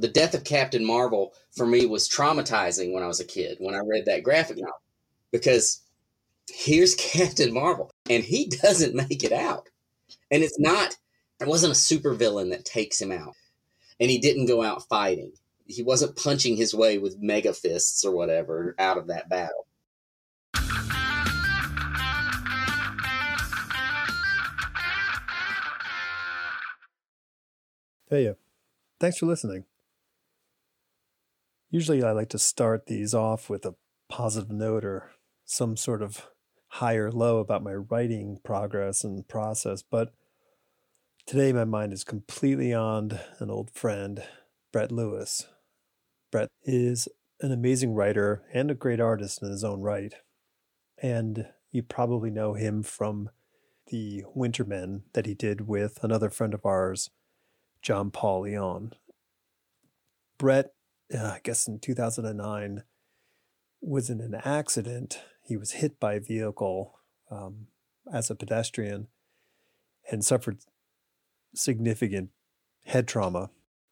The death of Captain Marvel for me was traumatizing when I was a kid when I read that graphic novel because here's Captain Marvel and he doesn't make it out. And it's not, it wasn't a super villain that takes him out. And he didn't go out fighting. He wasn't punching his way with mega fists or whatever out of that battle. Hey, uh, thanks for listening. Usually, I like to start these off with a positive note or some sort of high or low about my writing progress and process, but today my mind is completely on an old friend, Brett Lewis. Brett is an amazing writer and a great artist in his own right. And you probably know him from the Wintermen that he did with another friend of ours, John Paul Leon. Brett, uh, I guess in 2009, was in an accident. He was hit by a vehicle um, as a pedestrian and suffered significant head trauma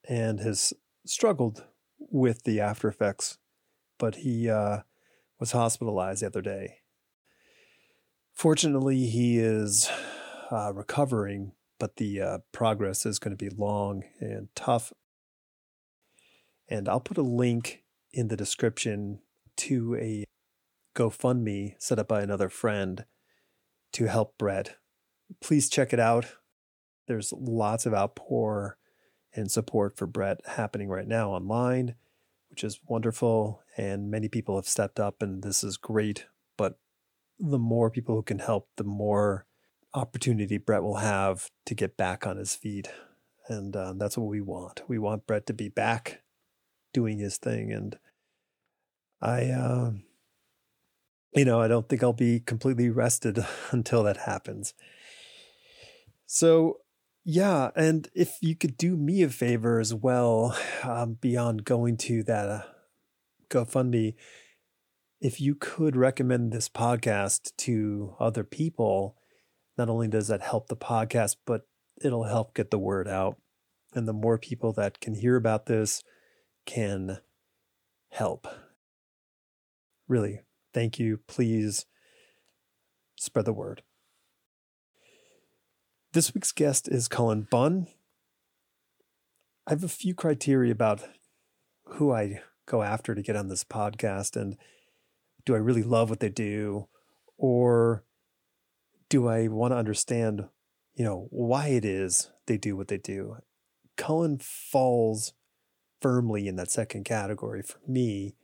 and has struggled with the after effects. But he uh, was hospitalized the other day. Fortunately, he is uh, recovering but the uh, progress is going to be long and tough. And I'll put a link in the description to a GoFundMe set up by another friend to help Brett. Please check it out. There's lots of outpour and support for Brett happening right now online, which is wonderful. And many people have stepped up, and this is great. But the more people who can help, the more opportunity Brett will have to get back on his feet. And uh, that's what we want. We want Brett to be back doing his thing. And I, uh, you know, I don't think I'll be completely rested until that happens. So, yeah. And if you could do me a favor as well, um, beyond going to that uh, GoFundMe, if you could recommend this podcast to other people, not only does that help the podcast, but it'll help get the word out. And the more people that can hear about this can help. Really, thank you. Please spread the word. This week's guest is Cullen Bunn. I have a few criteria about who I go after to get on this podcast and do I really love what they do or do I want to understand, you know, why it is they do what they do? Cullen falls firmly in that second category for me.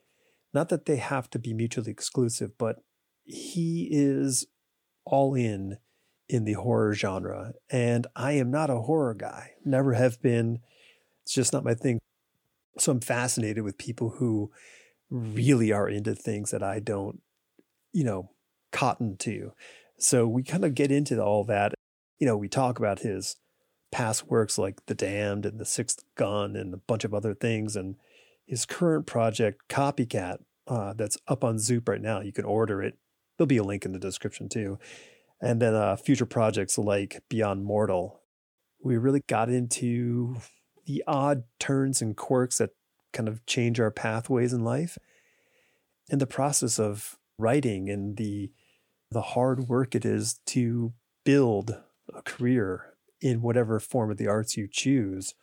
Not that they have to be mutually exclusive, but he is all in in the horror genre. And I am not a horror guy, never have been. It's just not my thing. So I'm fascinated with people who really are into things that I don't, you know, cotton to. So we kind of get into all that. You know, we talk about his past works like The Damned and The Sixth Gun and a bunch of other things, and his current project, Copycat, uh, that's up on Zoop right now. You can order it. There'll be a link in the description too. And then uh, future projects like Beyond Mortal. We really got into the odd turns and quirks that kind of change our pathways in life. In the process of writing and the the hard work it is to build a career in whatever form of the arts you choose.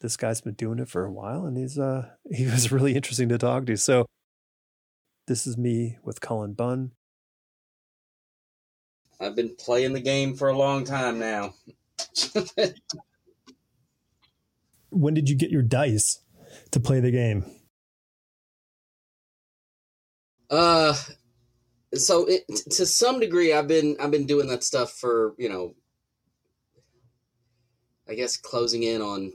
This guy's been doing it for a while and he's uh he was really interesting to talk to. So this is me with Cullen Bunn. I've been playing the game for a long time now. when did you get your dice to play the game? Uh so it, to some degree i've been i've been doing that stuff for you know i guess closing in on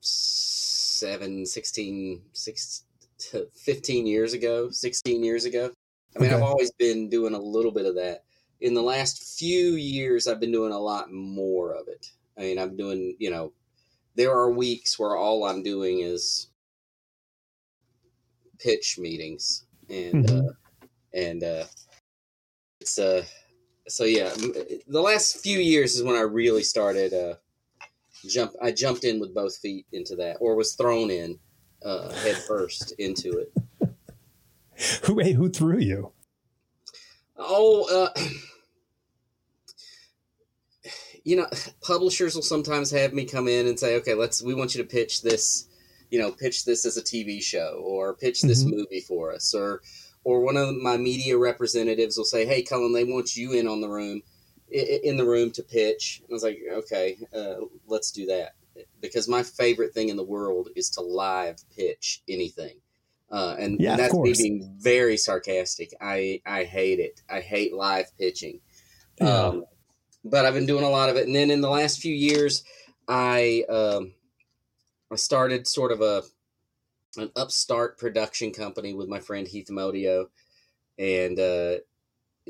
7 16 6 15 years ago 16 years ago i mean okay. i've always been doing a little bit of that in the last few years i've been doing a lot more of it i mean i'm doing you know there are weeks where all i'm doing is pitch meetings and mm-hmm. uh, and uh, it's uh, so yeah. The last few years is when I really started uh, jump. I jumped in with both feet into that, or was thrown in uh, head first into it. who hey, who threw you? Oh, uh, you know, publishers will sometimes have me come in and say, "Okay, let's. We want you to pitch this. You know, pitch this as a TV show, or pitch this Mhm. movie for us, or." Or one of my media representatives will say, "Hey, Cullen, they want you in on the room, in the room to pitch." And I was like, "Okay, uh, let's do that," because my favorite thing in the world is to live pitch anything, uh, and, Yeah, and that's me being very sarcastic. I I hate it. I hate live pitching. Yeah. Um, but I've been doing a lot of it, and then in the last few years, I um, I started sort of a an upstart production company with my friend Heath Modio, and uh,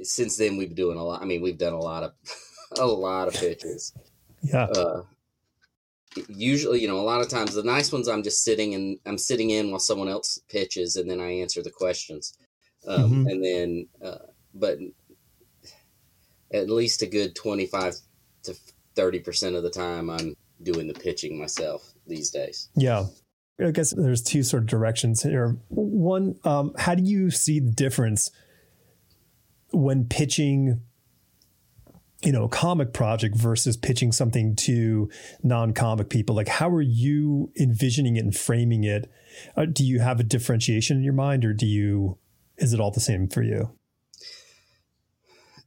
since then we've been doing a lot. I mean, we've done a lot of a lot of pitches. yeah. Uh, usually, you know, a lot of times the nice ones I'm just sitting and I'm sitting in while someone else pitches, and then I answer the questions, um, Mhm. and then uh, but at least a good twenty five to thirty percent of the time I'm doing the pitching myself these days. Yeah. I guess there's two sort of directions here. One, um, how do you see the difference when pitching, you know, a comic project versus pitching something to non-comic people? Like, how are you envisioning it and framing it? Uh, do you have a differentiation in your mind, or do you? Is it all the same for you?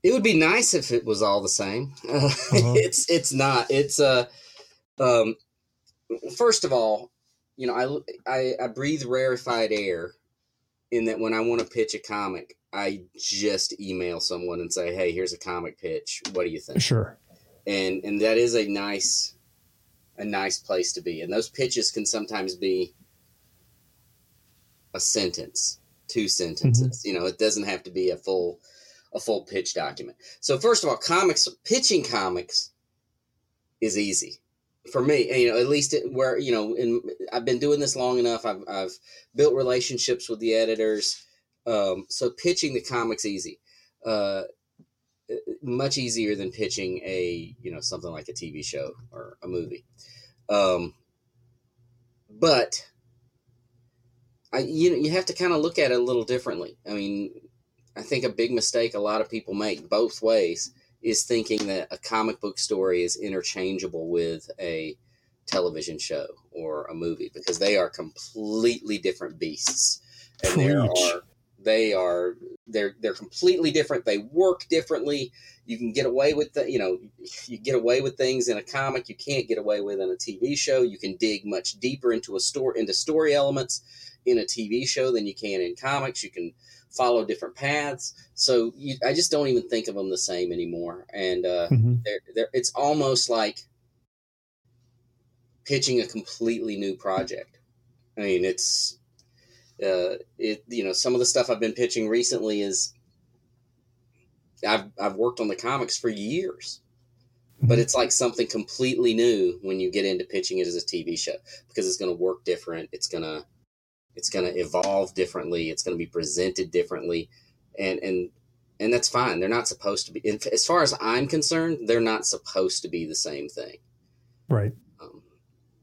It would be nice if it was all the same. Uh, Uh-huh. it's it's not. It's uh, um, first of all, you know, I, I I breathe rarefied air, in that when I want to pitch a comic, I just email someone and say, "Hey, here's a comic pitch. What do you think?" Sure. And and that is a nice, a nice place to be. And those pitches can sometimes be a sentence, two sentences. Mm-hmm. You know, it doesn't have to be a full a full pitch document. So first of all, comics pitching comics is easy for me. You know, at least it, where you know, in I've been doing this long enough. I've I've built relationships with the editors. Um, so pitching the comics easy. Uh, much easier than pitching a you know something like a TV show or a movie. Um, but I you know you have to kind of look at it a little differently. I mean, I think a big mistake a lot of people make both ways is thinking that a comic book story is interchangeable with a television show or a movie because they are completely different beasts and there are they are they're they're completely different. They work differently. You can get away with the you know you get away with things in a comic. You can't get away with in a tv show. You can dig much deeper into a story into story elements in a tv show than you can in comics. You can follow different paths. So you, i just don't even think of them the same anymore. And uh Mhm. they're, they're, it's almost like pitching a completely new project. I mean it's uh, it you know some of the stuff I've been pitching recently is I've I've worked on the comics for years, but Mhm. it's like something completely new when you get into pitching it as a TV show because it's going to work different. It's gonna it's gonna evolve differently. It's going to be presented differently, and and and that's fine. They're not supposed to be. As far as I'm concerned, they're not supposed to be the same thing. Right. Um,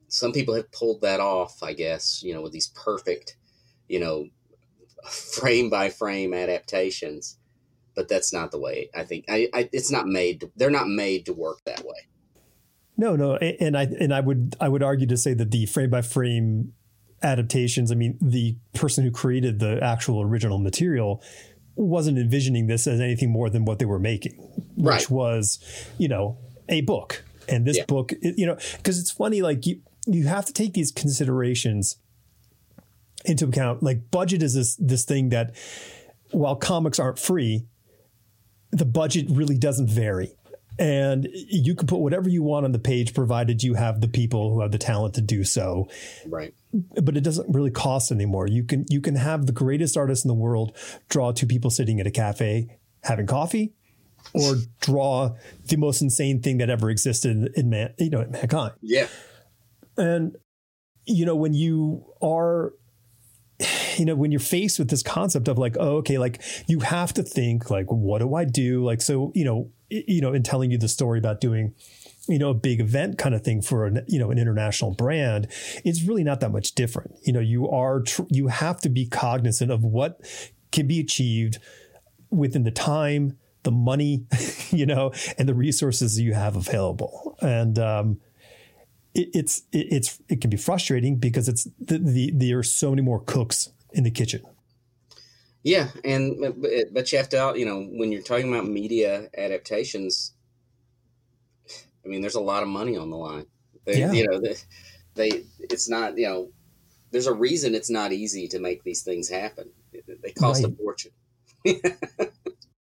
some people have pulled that off, I guess, you know, with these perfect, you know, frame by frame adaptations. But that's not the way I think. I, I it's not made. To, they're not made to work that way. No, no, and I and I would I would argue to say that the frame by frame adaptations. I mean, the person who created the actual original material wasn't envisioning this as anything more than what they were making, which Right. was, you know, a book. And this Yeah. book, you know, because it's funny, like you you have to take these considerations into account. Like budget is this this thing that while comics aren't free, the budget really doesn't vary. And you can put whatever you want on the page, provided you have the people who have the talent to do so. Right. But it doesn't really cost anymore. You can you can have the greatest artist in the world draw two people sitting at a cafe having coffee, or draw the most insane thing that ever existed in man, you know, in mankind. Yeah. And you know, when you are you know, when you're faced with this concept of like, oh, okay, like you have to think like, what do I do? Like, so, you know, you know, in telling you the story about doing you know, a big event kind of thing for an, you know, an international brand, it's really not that much different. You know, you are, tr- you have to be cognizant of what can be achieved within the time, the money, you know, and the resources you have available. And, um, it, it's, it, it's, it can be frustrating because it's the, the, there are so many more cooks in the kitchen. Yeah. And, but, but you have to, you know, when you're talking about media adaptations, I mean, there's a lot of money on the line. They, yeah. You know, they, they, it's not, you know, there's a reason it's not easy to make these things happen. They cost right. a fortune.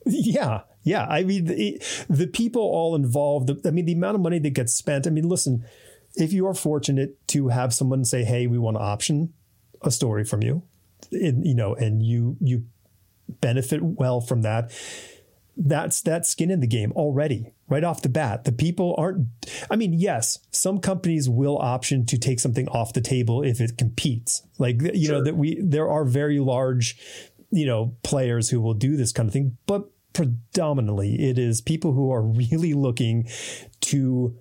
yeah. Yeah. I mean, the, the people all involved, I mean, the amount of money that gets spent. I mean, listen, if you are fortunate to have someone say, Hey, we want to option a story from you, and, you know, and you, you benefit well from that that's that skin in the game already right off the bat the people aren't i mean yes some companies will option to take something off the table if it competes like you sure. know that we there are very large you know players who will do this kind of thing but predominantly it is people who are really looking to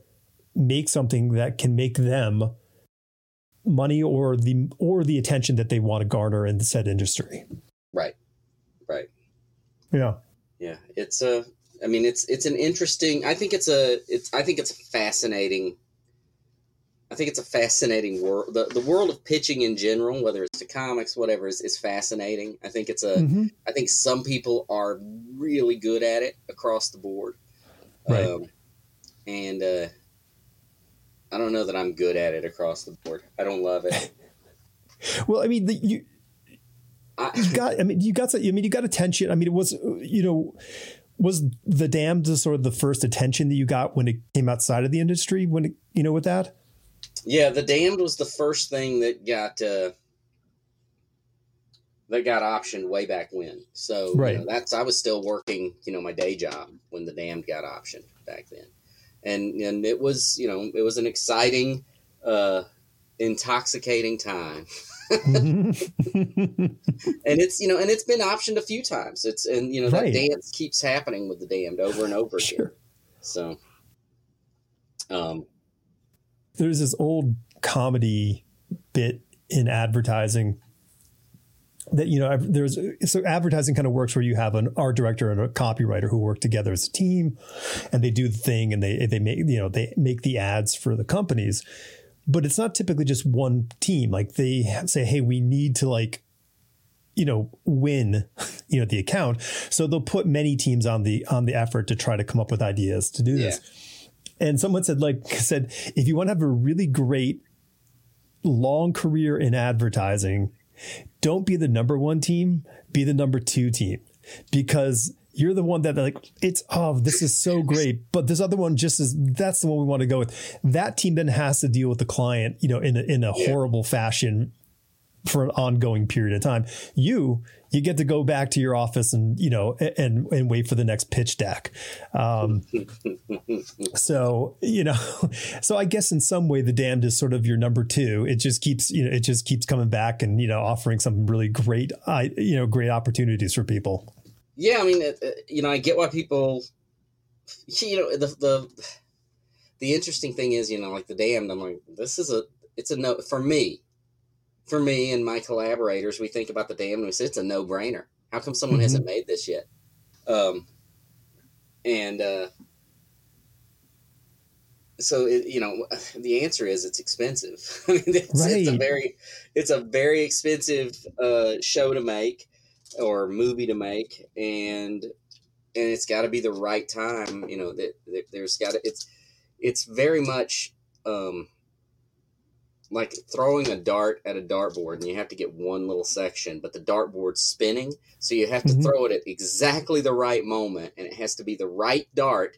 make something that can make them money or the or the attention that they want to garner in the said industry right right yeah yeah it's a i mean it's it's an interesting i think it's a it's i think it's fascinating i think it's a fascinating world the, the world of pitching in general whether it's to comics whatever is, is fascinating i think it's a. Mm-hmm. I think some people are really good at it across the board right. Um, and uh i don't know that i'm good at it across the board i don't love it well i mean the, you you got. I mean, you got. I mean, you got attention. I mean, it was. You know, was the Damned sort of the first attention that you got when it came outside of the industry? When it, you know, with that. Yeah, the Damned was the first thing that got uh, that got optioned way back when. So right. You know, that's I was still working, you know, my day job when the Damned got optioned back then, and and it was you know it was an exciting, uh, intoxicating time. and it's you know and it's been optioned a few times it's and you know right. that dance keeps happening with the damned over and over sure. again so um there's this old comedy bit in advertising that you know there's so advertising kind of works where you have an art director and a copywriter who work together as a team and they do the thing and they they make you know they make the ads for the companies but it's not typically just one team. Like they say, hey, we need to like, you know, win, you know, the account. So they'll put many teams on the on the effort to try to come up with ideas to do yeah. this. And someone said, like said, if you want to have a really great long career in advertising, don't be the number one team, be the number two team. Because you're the one that like it's oh this is so great but this other one just is that's the one we want to go with that team then has to deal with the client you know in a, in a yeah. horrible fashion for an ongoing period of time you you get to go back to your office and you know and and wait for the next pitch deck um, so you know so i guess in some way the damned is sort of your number two it just keeps you know it just keeps coming back and you know offering some really great i you know great opportunities for people yeah, I mean, you know, I get why people, you know, the the the interesting thing is, you know, like the damned. I'm like, this is a, it's a no for me, for me and my collaborators. We think about the damned and we say it's a no brainer. How come someone mm-hmm. hasn't made this yet? Um, and uh, so it, you know, the answer is it's expensive. I mean, it's, right. it's a very, it's a very expensive uh, show to make or movie to make, and and it's got to be the right time. You know that, that there's got to it's it's very much um, like throwing a dart at a dartboard, and you have to get one little section, but the dartboard's spinning, so you have to mm-hmm. throw it at exactly the right moment, and it has to be the right dart,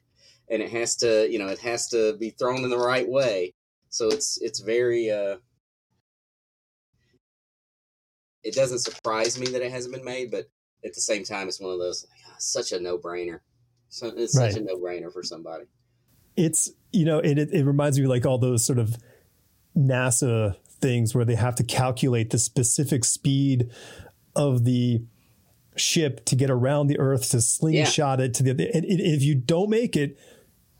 and it has to you know it has to be thrown in the right way. So it's it's very uh, it doesn't surprise me that it hasn't been made, but at the same time, it's one of those like, oh, such a no brainer. So it's right. such a no brainer for somebody. It's you know, it, it reminds me like all those sort of NASA things where they have to calculate the specific speed of the ship to get around the Earth to slingshot yeah. it to the. And if you don't make it,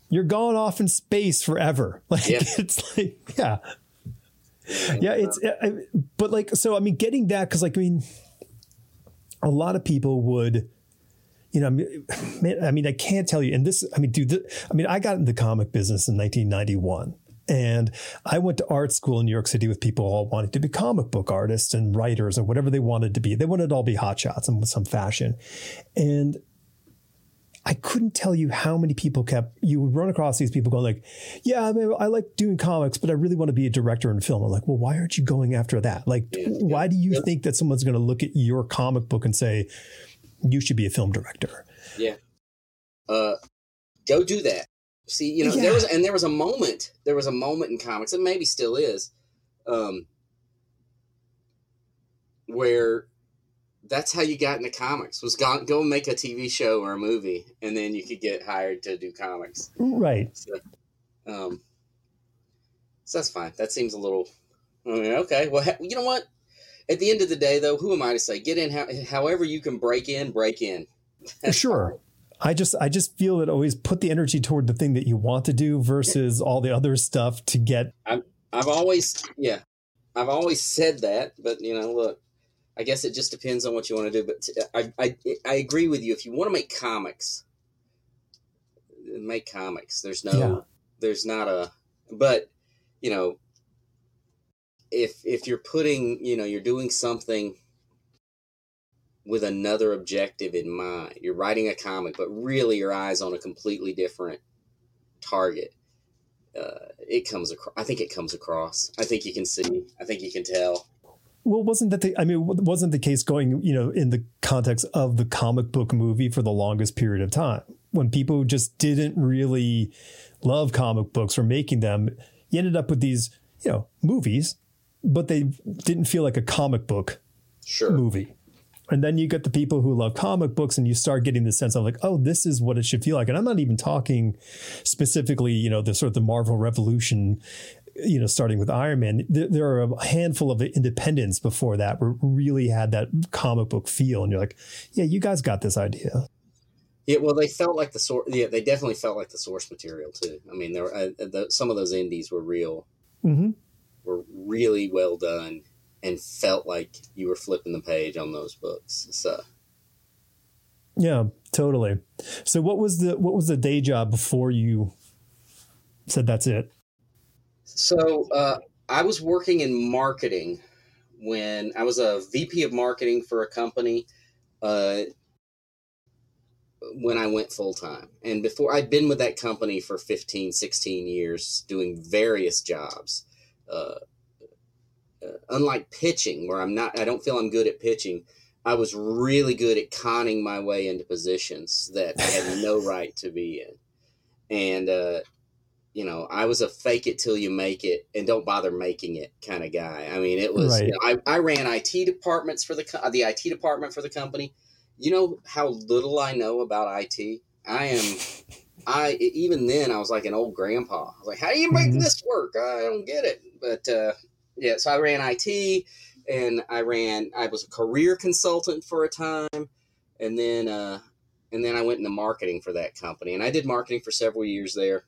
you're gone off in space forever. Like Yeah. it's like yeah. Yeah, it's uh, I, but like so I mean getting that cuz like I mean a lot of people would you know I mean, man, I mean I can't tell you and this I mean dude I mean I got in the comic business in 1991 and I went to art school in New York City with people all wanting to be comic book artists and writers and whatever they wanted to be. They wanted to all be hotshots in some fashion. And I couldn't tell you how many people kept you would run across these people going like, yeah, I, mean, I like doing comics, but I really want to be a director in film. I'm like, well, why aren't you going after that? Like, Yeah. why do you Yeah. think that someone's going to look at your comic book and say you should be a film director? Yeah. Uh, go do that. See, you know, Yeah. there was, and there was a moment, there was a moment in comics, and maybe still is, um, where that's how you got into comics was go, go make a TV show or a movie, and then you could get hired to do comics. Right. So, um, so that's fine. That seems a little, I mean, okay. Well, you know what? At the end of the day, though, who am I to say? Get in how, however you can break in, break in. Sure. I just I just feel that always put the energy toward the thing that you want to do versus all the other stuff to get I've I've always, yeah, I've always said that, but you know, look, I guess it just depends on what you want to do. But uh, I, I, I agree with you. If you want to make comics, make comics. There's no, Yeah. there's not a, but you know, if if you're putting, you know, you're doing something with another objective in mind, you're writing a comic, but really your eyes on a completely different target uh, it comes across. I think it comes across. I think you can see. I think you can tell. Well, wasn't that the? I mean, wasn't the case going? You know, in the context of the comic book movie for the longest period of time, when people just didn't really love comic books or making them, you ended up with these, you know, movies, but they didn't feel like a comic book Sure. movie. And then you get the people who love comic books, and you start getting the sense of like, oh, this is what it should feel like. And I'm not even talking specifically, you know, the sort of the Marvel Revolution, you know, starting with Iron Man. There, there are a handful of independents before that where really had that comic book feel, and you're like, yeah, you guys got this idea. Yeah. Well, they felt like the source. Yeah, they definitely felt like the source material too. I mean, there were uh, the, some of those indies were real, Mm-hmm. were really well done, and felt like you were flipping the page on those books. So Yeah, totally. So what was the what was the day job before you said that's it? So uh, I was working in marketing when I was a VP of marketing for a company uh, when I went full time. And before I'd been with that company for 15, 16 years doing various jobs. Uh, uh, unlike pitching, where I'm not, I don't feel I'm good at pitching. I was really good at conning my way into positions that I had no right to be in. And, uh, you know, I was a fake it till you make it and don't bother making it kind of guy. I mean, it was, Right. you know, I, I ran IT departments for the, co- the IT department for the company. You know how little I know about IT? I am, I, even then I was like an old grandpa. I was like, how do you make Mhm. this work? I don't get it. But, uh, yeah, so I ran IT and I ran, I was a career consultant for a time. And then, uh, and then I went into marketing for that company and I did marketing for several years there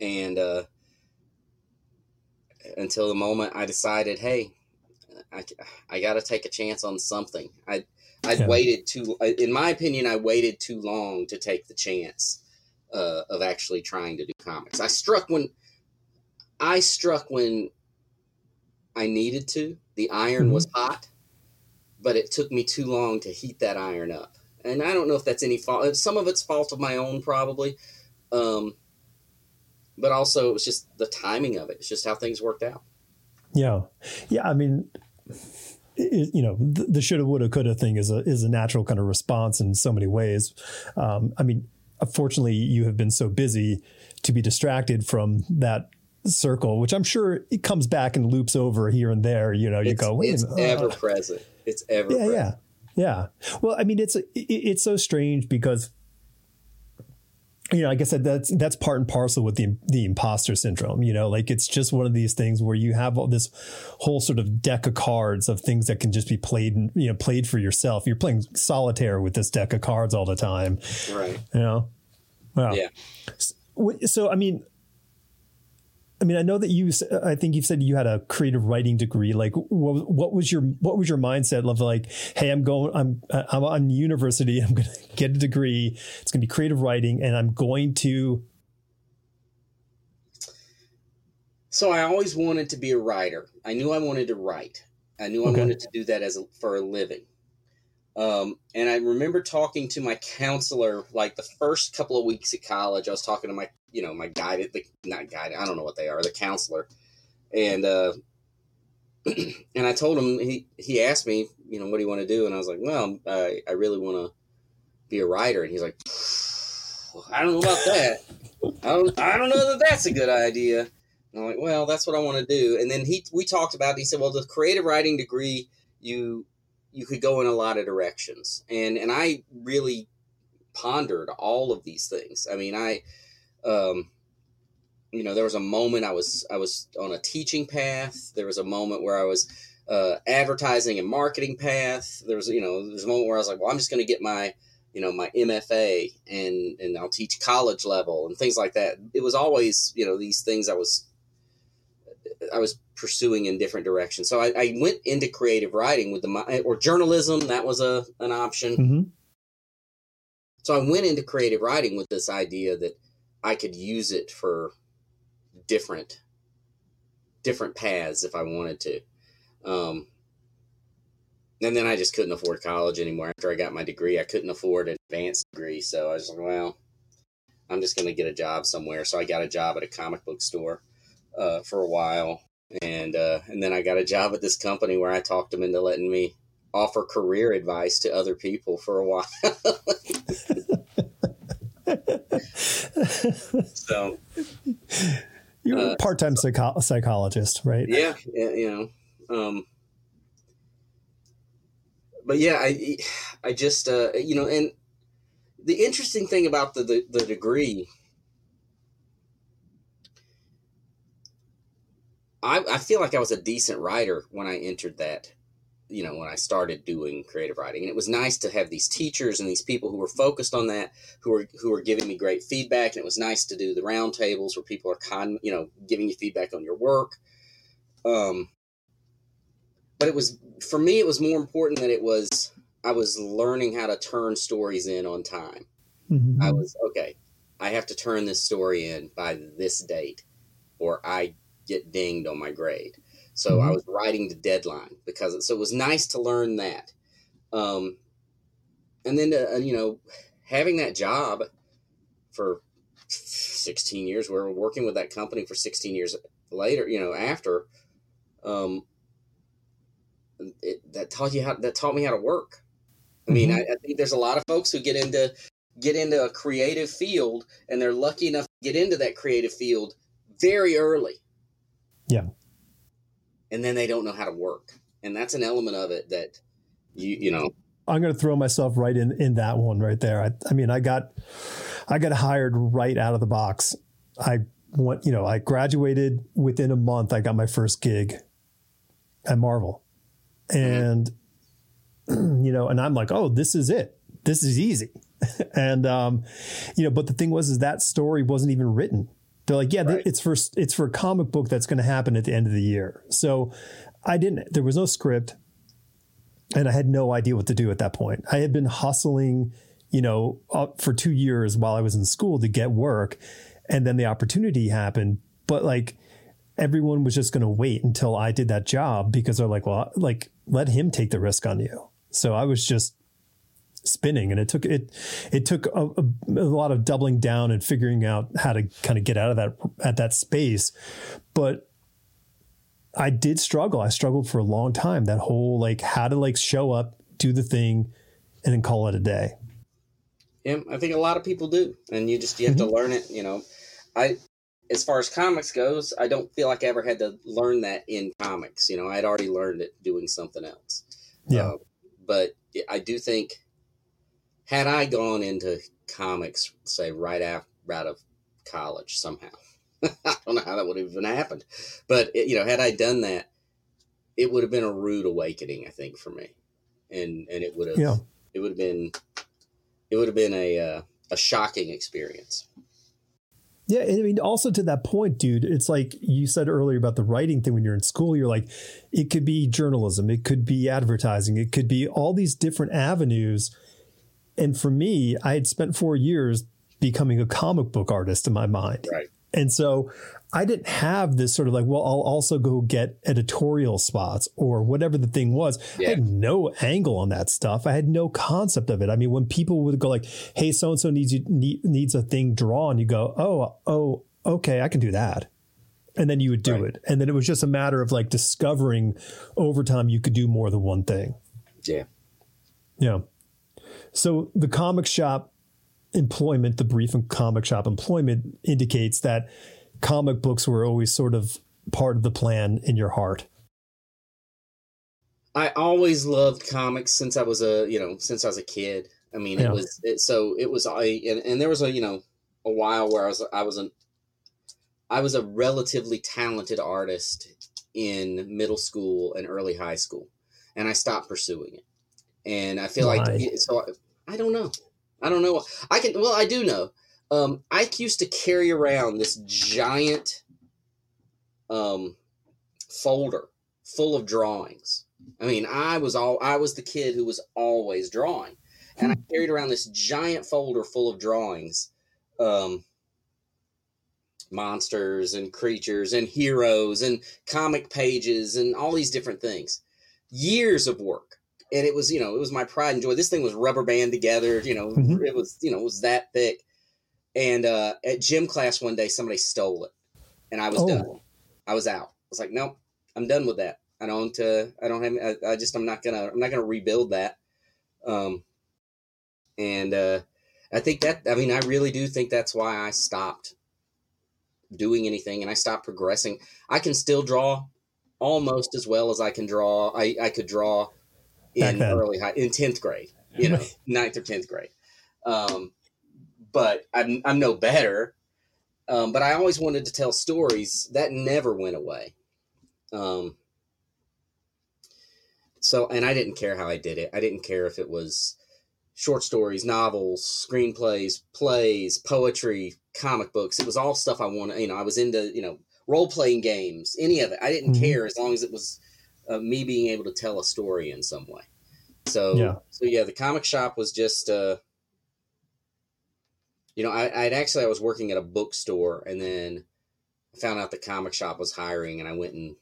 and uh, until the moment I decided, hey, I, I got to take a chance on something. I I'd Yeah. waited too. In my opinion, I waited too long to take the chance uh, of actually trying to do comics. I struck when I struck when I needed to. The iron was hot, but it took me too long to heat that iron up. And I don't know if that's any fault. Some of it's fault of my own, probably. Um, but also, it was just the timing of it. It's just how things worked out. Yeah, yeah. I mean, it, you know, the, the shoulda, woulda, coulda thing is a is a natural kind of response in so many ways. Um, I mean, unfortunately, you have been so busy to be distracted from that circle, which I'm sure it comes back and loops over here and there. You know, you it's, go, it's a ever uh, present. It's ever yeah, present. yeah, yeah. Well, I mean, it's it, it's so strange because you know, like I said, that's that's part and parcel with the the imposter syndrome. You know, like it's just one of these things where you have all this whole sort of deck of cards of things that can just be played, and you know, played for yourself. You're playing solitaire with this deck of cards all the time. Right. You know, Wow. Yeah. So, I mean, I mean, I know that you. I think you've said you had a creative writing degree. Like, what, what was your what was your mindset of like, hey, I'm going, I'm I'm on university. I'm going to get a degree. It's going to be creative writing, and I'm going to. So I always wanted to be a writer. I knew I wanted to write. I knew okay. I wanted to do that as a, for a living. Um, and I remember talking to my counselor like the first couple of weeks at college. I was talking to my, you know, my guided, the, not guided, I don't know what they are, the counselor. And, uh, and I told him, he, he asked me, you know, what do you want to do? And I was like, well, I, I really want to be a writer. And he's like, I don't know about that. I don't, I don't know that that's a good idea. And I'm like, well, that's what I want to do. And then he, we talked about it. He said, well, the creative writing degree, you you could go in a lot of directions. And and I really pondered all of these things. I mean, I um you know, there was a moment I was I was on a teaching path. There was a moment where I was uh, advertising and marketing path. There was, you know, there's a moment where I was like, well, I'm just going to get my, you know, my MFA and and I'll teach college level and things like that. It was always, you know, these things I was I was pursuing in different directions. So I, I, went into creative writing with the or journalism. That was a an option. Mm-hmm. So I went into creative writing with this idea that I could use it for different different paths if I wanted to. Um, and then I just couldn't afford college anymore. After I got my degree, I couldn't afford an advanced degree. So I was like, well, I'm just going to get a job somewhere. So I got a job at a comic book store uh, for a while, and uh, and then I got a job at this company where I talked them into letting me offer career advice to other people for a while. so you're uh, a part-time psycho- psychologist, right? Yeah, yeah you know. Um, but yeah, I I just uh, you know, and the interesting thing about the, the, the degree I, I feel like I was a decent writer when I entered that, you know, when I started doing creative writing. And it was nice to have these teachers and these people who were focused on that, who were who were giving me great feedback. And it was nice to do the roundtables where people are con, you know, giving you feedback on your work. Um, but it was for me, it was more important that it was I was learning how to turn stories in on time. Mm-hmm. I was okay. I have to turn this story in by this date, or I get dinged on my grade. So mm-hmm. I was writing the deadline because it, so it was nice to learn that. Um, and then, uh, you know, having that job for 16 years, we are working with that company for 16 years later, you know, after, um, it, that taught you how, that taught me how to work. I mean, mm-hmm. I, I think there's a lot of folks who get into, get into a creative field and they're lucky enough to get into that creative field very early yeah. And then they don't know how to work. And that's an element of it that you you know I'm going to throw myself right in in that one right there. I, I mean, I got I got hired right out of the box. I went, you know, I graduated within a month. I got my first gig at Marvel, and mm-hmm. you know, and I'm like, oh, this is it. This is easy. and um, you know, but the thing was, is that story wasn't even written. They're like, yeah, right. it's for it's for a comic book that's going to happen at the end of the year. So I didn't. There was no script, and I had no idea what to do at that point. I had been hustling, you know, for two years while I was in school to get work, and then the opportunity happened. But like everyone was just going to wait until I did that job because they're like, well, like let him take the risk on you. So I was just spinning. And it took it it took a, a, a, lot of doubling down and figuring out how to kind of get out of that at that space. But i did struggle. I struggled for a long time that whole like how to like show up do the thing and then call it a day. Yeah i think a lot of people do and you just you have mm-hmm. to learn it you know. I as far as comics goes i don't feel like i ever had to learn that in comics you know. I'd already learned it doing something else. Yeah. Uh, but i do think had I gone into comics, say right out out of college somehow, I don't know how that would have even happened, but it, you know, had I done that, it would have been a rude awakening, I think, for me, and and it would have, yeah. it would have been, it would have been a, uh, a shocking experience. Yeah, and I mean, also to that point, dude, it's like you said earlier about the writing thing when you're in school. You're like, it could be journalism, it could be advertising, it could be all these different avenues. And for me, I had spent four years becoming a comic book artist in my mind. Right. And so I didn't have this sort of like, well, I'll also go get editorial spots or whatever the thing was. Yeah. I had no angle on that stuff. I had no concept of it. I mean, when people would go like, "Hey, so and so needs you need, needs a thing drawn," you go, "Oh, oh, okay, I can do that." And then you would do Right. it. And then it was just a matter of like discovering over time you could do more than one thing. Yeah. Yeah. So the comic shop employment, the brief and comic shop employment indicates that comic books were always sort of part of the plan in your heart. I always loved comics since I was a you know since I was a kid. I mean, Yeah. it was it, so it was I and, and there was a you know a while where I was I was an I was a relatively talented artist in middle school and early high school, and I stopped pursuing it. And I feel Why? like so I, don't know. I don't know. I can well I do know. Um, I used to carry around this giant um, folder full of drawings. I mean, I was all I was the kid who was always drawing, and I carried around this giant folder full of drawings, um, monsters and creatures and heroes and comic pages and all these different things. Years of work, and it was you know it was my pride and joy. This thing was rubber band together. You know, Mhm. it was you know it was that thick. And uh, at gym class one day, somebody stole it, and I was Oh. done. I was out. I was like, nope, I'm done with that. I don't. Uh, I don't have. I, I just. I'm not gonna. I'm not gonna rebuild that. Um, and uh, I think that. I mean, I really do think that's why I stopped doing anything, and I stopped progressing. I can still draw almost as well as I can draw. I I could draw in early high in tenth grade. You know, ninth or tenth grade. Um, but I'm I'm no better. Um, but I always wanted to tell stories. That never went away. Um, so, and I didn't care how I did it. I didn't care if it was short stories, novels, screenplays, plays, poetry, comic books. It was all stuff I wanted. You know, I was into you know role playing games, any of it. I didn't Mhm. care as long as it was uh, me being able to tell a story in some way. So, Yeah. so yeah, the comic shop was just. Uh, you know, I, I'd actually I was working at a bookstore, and then I found out the comic shop was hiring, and I went and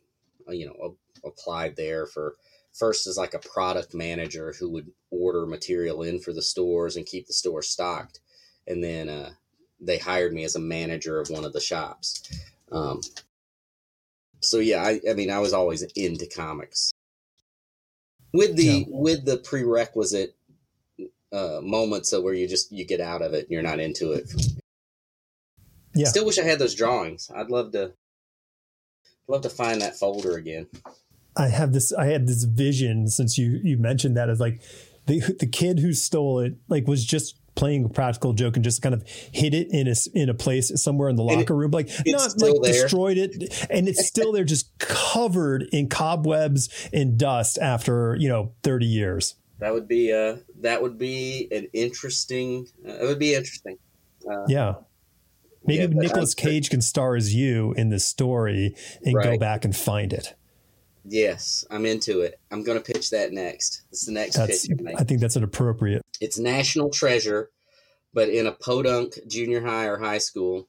uh, you know a- applied there for first as like a product manager who would order material in for the stores and keep the store stocked, and then uh, they hired me as a manager of one of the shops. Um, so yeah, I, I mean, I was always into comics with the Yeah. with the prerequisite uh, moments of where you just you get out of it and you're not into it. Yeah. Still wish I had those drawings. I'd love to love to find that folder again. I have this I had this vision since you you mentioned that as like the the kid who stole it like was just playing a practical joke and just kind of hid it in a in a place somewhere in the And it- locker room like not like there. destroyed it and it's still there just covered in cobwebs and dust after you know 30 years That would be uh that would be an interesting. Uh, it would be interesting. Uh, yeah maybe Yeah, but Nicolas Cage can star as you in this story and go back and find it Yes, I'm into it. I'm going to pitch that next. It's the next that's pitch. I think that's an appropriate It's National Treasure, but in a podunk junior high or high school,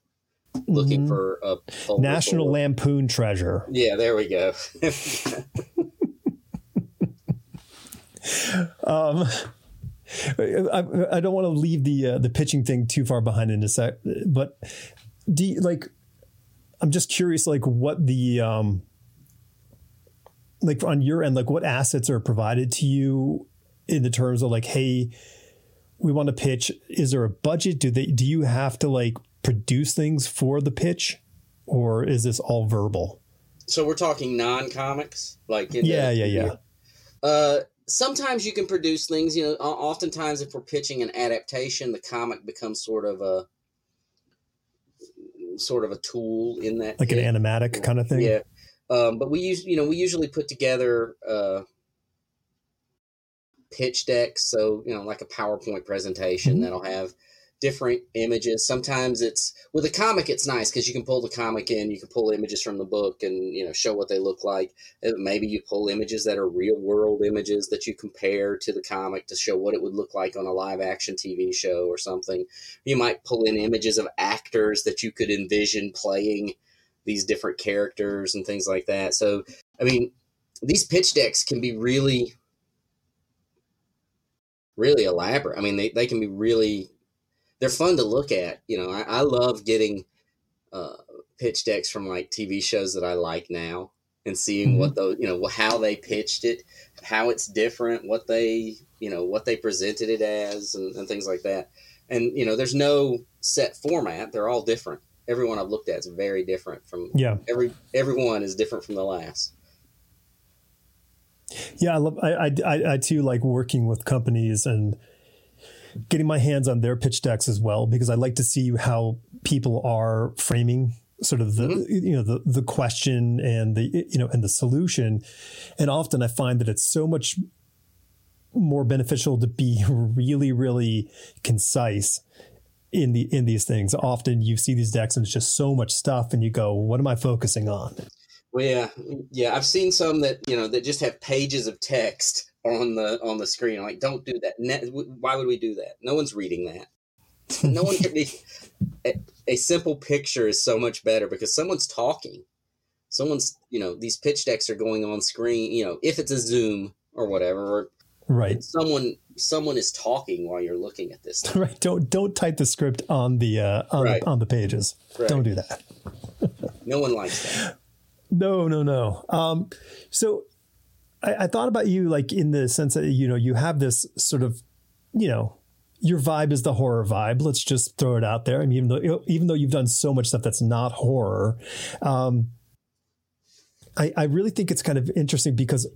looking Mhm. for a National Lampoon treasure Yeah, there we go. Um, I, I don't want to leave the uh, the pitching thing too far behind in a sec, but do you, like I'm just curious, like what the um, like on your end, like what assets are provided to you in the terms of like, hey, we want to pitch. Is there a budget? Do they do you have to like produce things for the pitch, or is this all verbal? so we're talking non-comics, like in the- Yeah, yeah, yeah. Uh, sometimes you can produce things. You know, oftentimes if we're pitching an adaptation, the comic becomes sort of a sort of a tool in that Like an animatic kind of thing. Yeah. Um, but we use, you know, we usually put together uh, pitch decks. So, you know, like a PowerPoint presentation Mhm. that'll have different images. Sometimes it's with a comic, it's nice because you can pull the comic in, you can pull images from the book and you know show what they look like. Uh, maybe you pull images that are real world images that you compare to the comic to show what it would look like on a live action TV show or something. You might pull in images of actors that you could envision playing these different characters and things like that. So, I mean, these pitch decks can be really really elaborate. I mean, they, they can be really they're fun to look at. You know, I, I love getting uh, pitch decks from like TV shows that I like now and seeing mm-hmm. what those, you know, how they pitched it, how it's different, what they, you know, what they presented it as, and, and things like that. And you know, there's no set format; they're all different. Everyone I've looked at is very different from yeah. Every everyone is different from the last. Yeah, I love. I, I I too like working with companies and getting my hands on their pitch decks as well because I like to see how people are framing sort of the mm-hmm. you know the the question and the you know and the solution and often I find that it's so much more beneficial to be really really concise in the in these things often you see these decks and it's just so much stuff and you go what am I focusing on well yeah yeah I've seen some that you know that just have pages of text on the on the screen. Like, don't do that. why would we do that? No one's reading that. no one can be. A, a, simple picture is so much better because someone's talking. Someone's, you know, these pitch decks are going on screen. You know, if it's a Zoom or whatever, or right, someone someone is talking while you're looking at this. Thing. Right. Don't don't type the script on the uh, on right. the, on the pages. Right. Don't do that. no one likes that. No, no, no. Um, so I, I thought about you like in the sense that you know you have this sort of you know your vibe is the horror vibe. Let's just throw it out there. I mean, even though even though you've done so much stuff that's not horror, um, I, I really think it's kind of interesting because,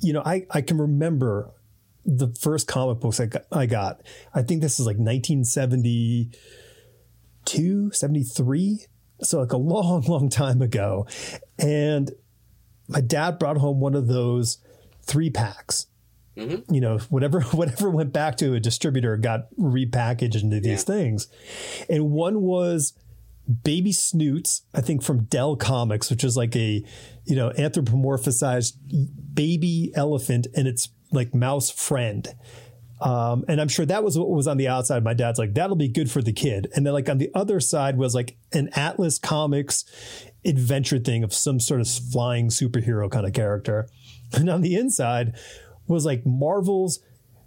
you know, I I can remember the first comic books I got. I, got. I think this is like 1972, 73. So like a long, long time ago, and my dad brought home one of those three packs. Mm-hmm. You know, whatever whatever went back to a distributor got repackaged into these yeah. things, and one was Baby Snoots, I think from Dell Comics, which is like a you know anthropomorphized baby elephant and its like mouse friend. Um, and I'm sure that was what was on the outside. My dad's like, that'll be good for the kid. And then like on the other side was like an Atlas Comics adventure thing of some sort of flying superhero kind of character. And on the inside was like Marvel's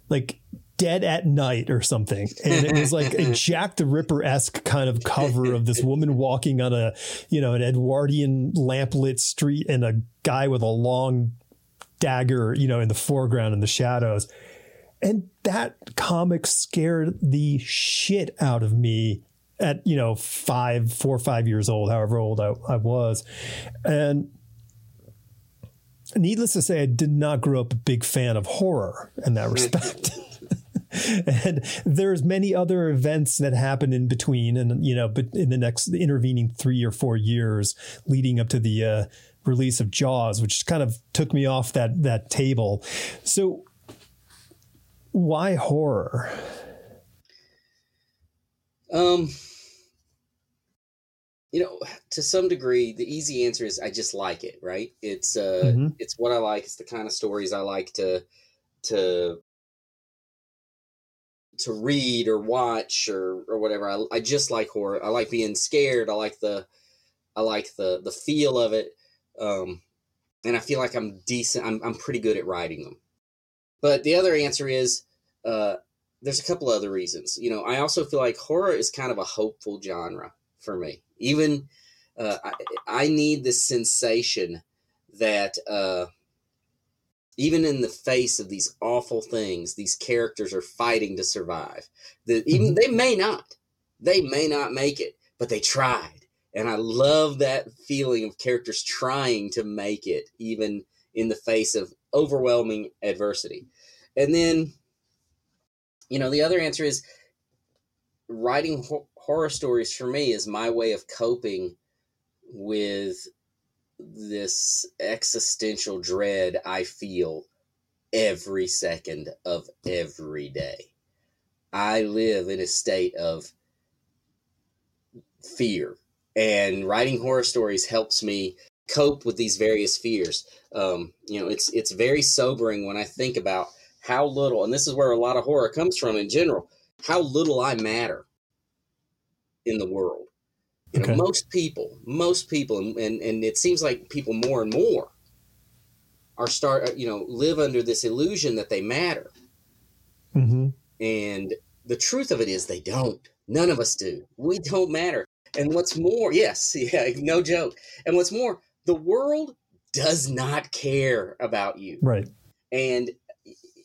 like Dead at Night or something. And it was like a Jack the Ripper esque kind of cover of this woman walking on a, you know, an Edwardian lamplit street and a guy with a long dagger, you know, in the foreground in the shadows. And that comic scared the shit out of me at you know five, four or five years old, however old I, I was, and needless to say, I did not grow up a big fan of horror in that respect. and there's many other events that happen in between, and you know, but in the next the intervening three or four years leading up to the uh, release of Jaws, which kind of took me off that that table. So, why horror? Um, you know, to some degree, the easy answer is I just like it. Right? It's uh, mm-hmm. it's what I like. It's the kind of stories I like to to to read or watch or or whatever. I I just like horror. I like being scared. I like the I like the the feel of it. Um, and I feel like I'm decent. I'm I'm pretty good at writing them. But the other answer is uh, there's a couple other reasons. You know, I also feel like horror is kind of a hopeful genre for me. Even uh, I, I, need this sensation that uh, even in the face of these awful things, these characters are fighting to survive. That even mm-hmm. they may not, they may not make it, but they tried. And I love that feeling of characters trying to make it, even in the face of overwhelming adversity. And then you know, the other answer is writing ho- horror stories for me is my way of coping with this existential dread I feel every second of every day. I live in a state of fear, and writing horror stories helps me cope with these various fears. Um, you know, it's it's very sobering when I think about how little, and this is where a lot of horror comes from in general, how little I matter in the world. You know, most people, most people, and, and and it seems like people more and more are start, you know, live under this illusion that they matter. hmm And the truth of it is they don't. None of us do. We don't matter. And what's more, yes, yeah, no joke. And what's more, the world does not care about you. Right. And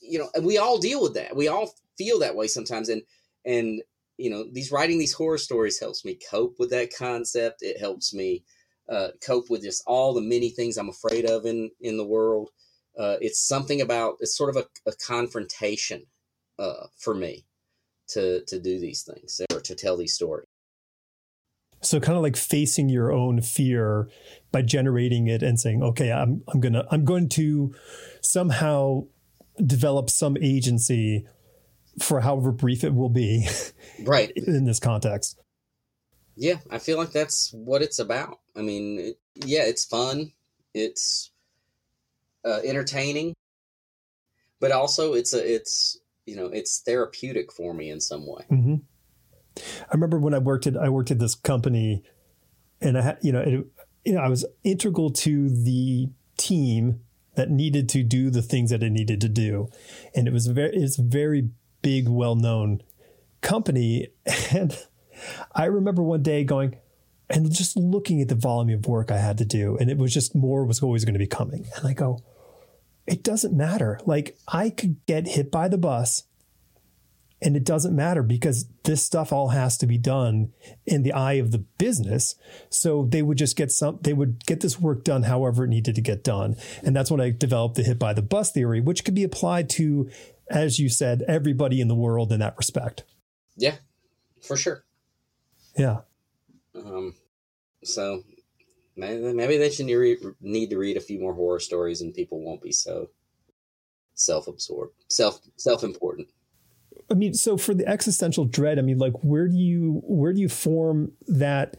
you know, and we all deal with that. We all feel that way sometimes. And and you know, these writing these horror stories helps me cope with that concept. It helps me uh, cope with just all the many things I'm afraid of in in the world. Uh, it's something about it's sort of a, a confrontation uh, for me to to do these things or to tell these stories. So kind of like facing your own fear by generating it and saying, okay, I'm I'm gonna I'm going to somehow develop some agency for however brief it will be Right. in this context. Yeah, I feel like that's what it's about. I mean, it, yeah, it's fun, it's uh, entertaining, but also it's a it's you know it's therapeutic for me in some way. hmm I remember when I worked at I worked at this company, and I you know it, you know I was integral to the team that needed to do the things that it needed to do, and it was very it's a very big well known company, and I remember one day going and just looking at the volume of work I had to do, and it was just more was always going to be coming, and I go, it doesn't matter. Like I could get hit by the bus and it doesn't matter because this stuff all has to be done in the eye of the business so they would just get some they would get this work done however it needed to get done and that's when i developed the hit by the bus theory which could be applied to as you said everybody in the world in that respect Yeah, for sure. yeah Um, so maybe maybe they should re- need to read a few more horror stories, and people won't be so self-absorbed, self self-important. I mean, so for the existential dread, I mean, like, where do you where do you form that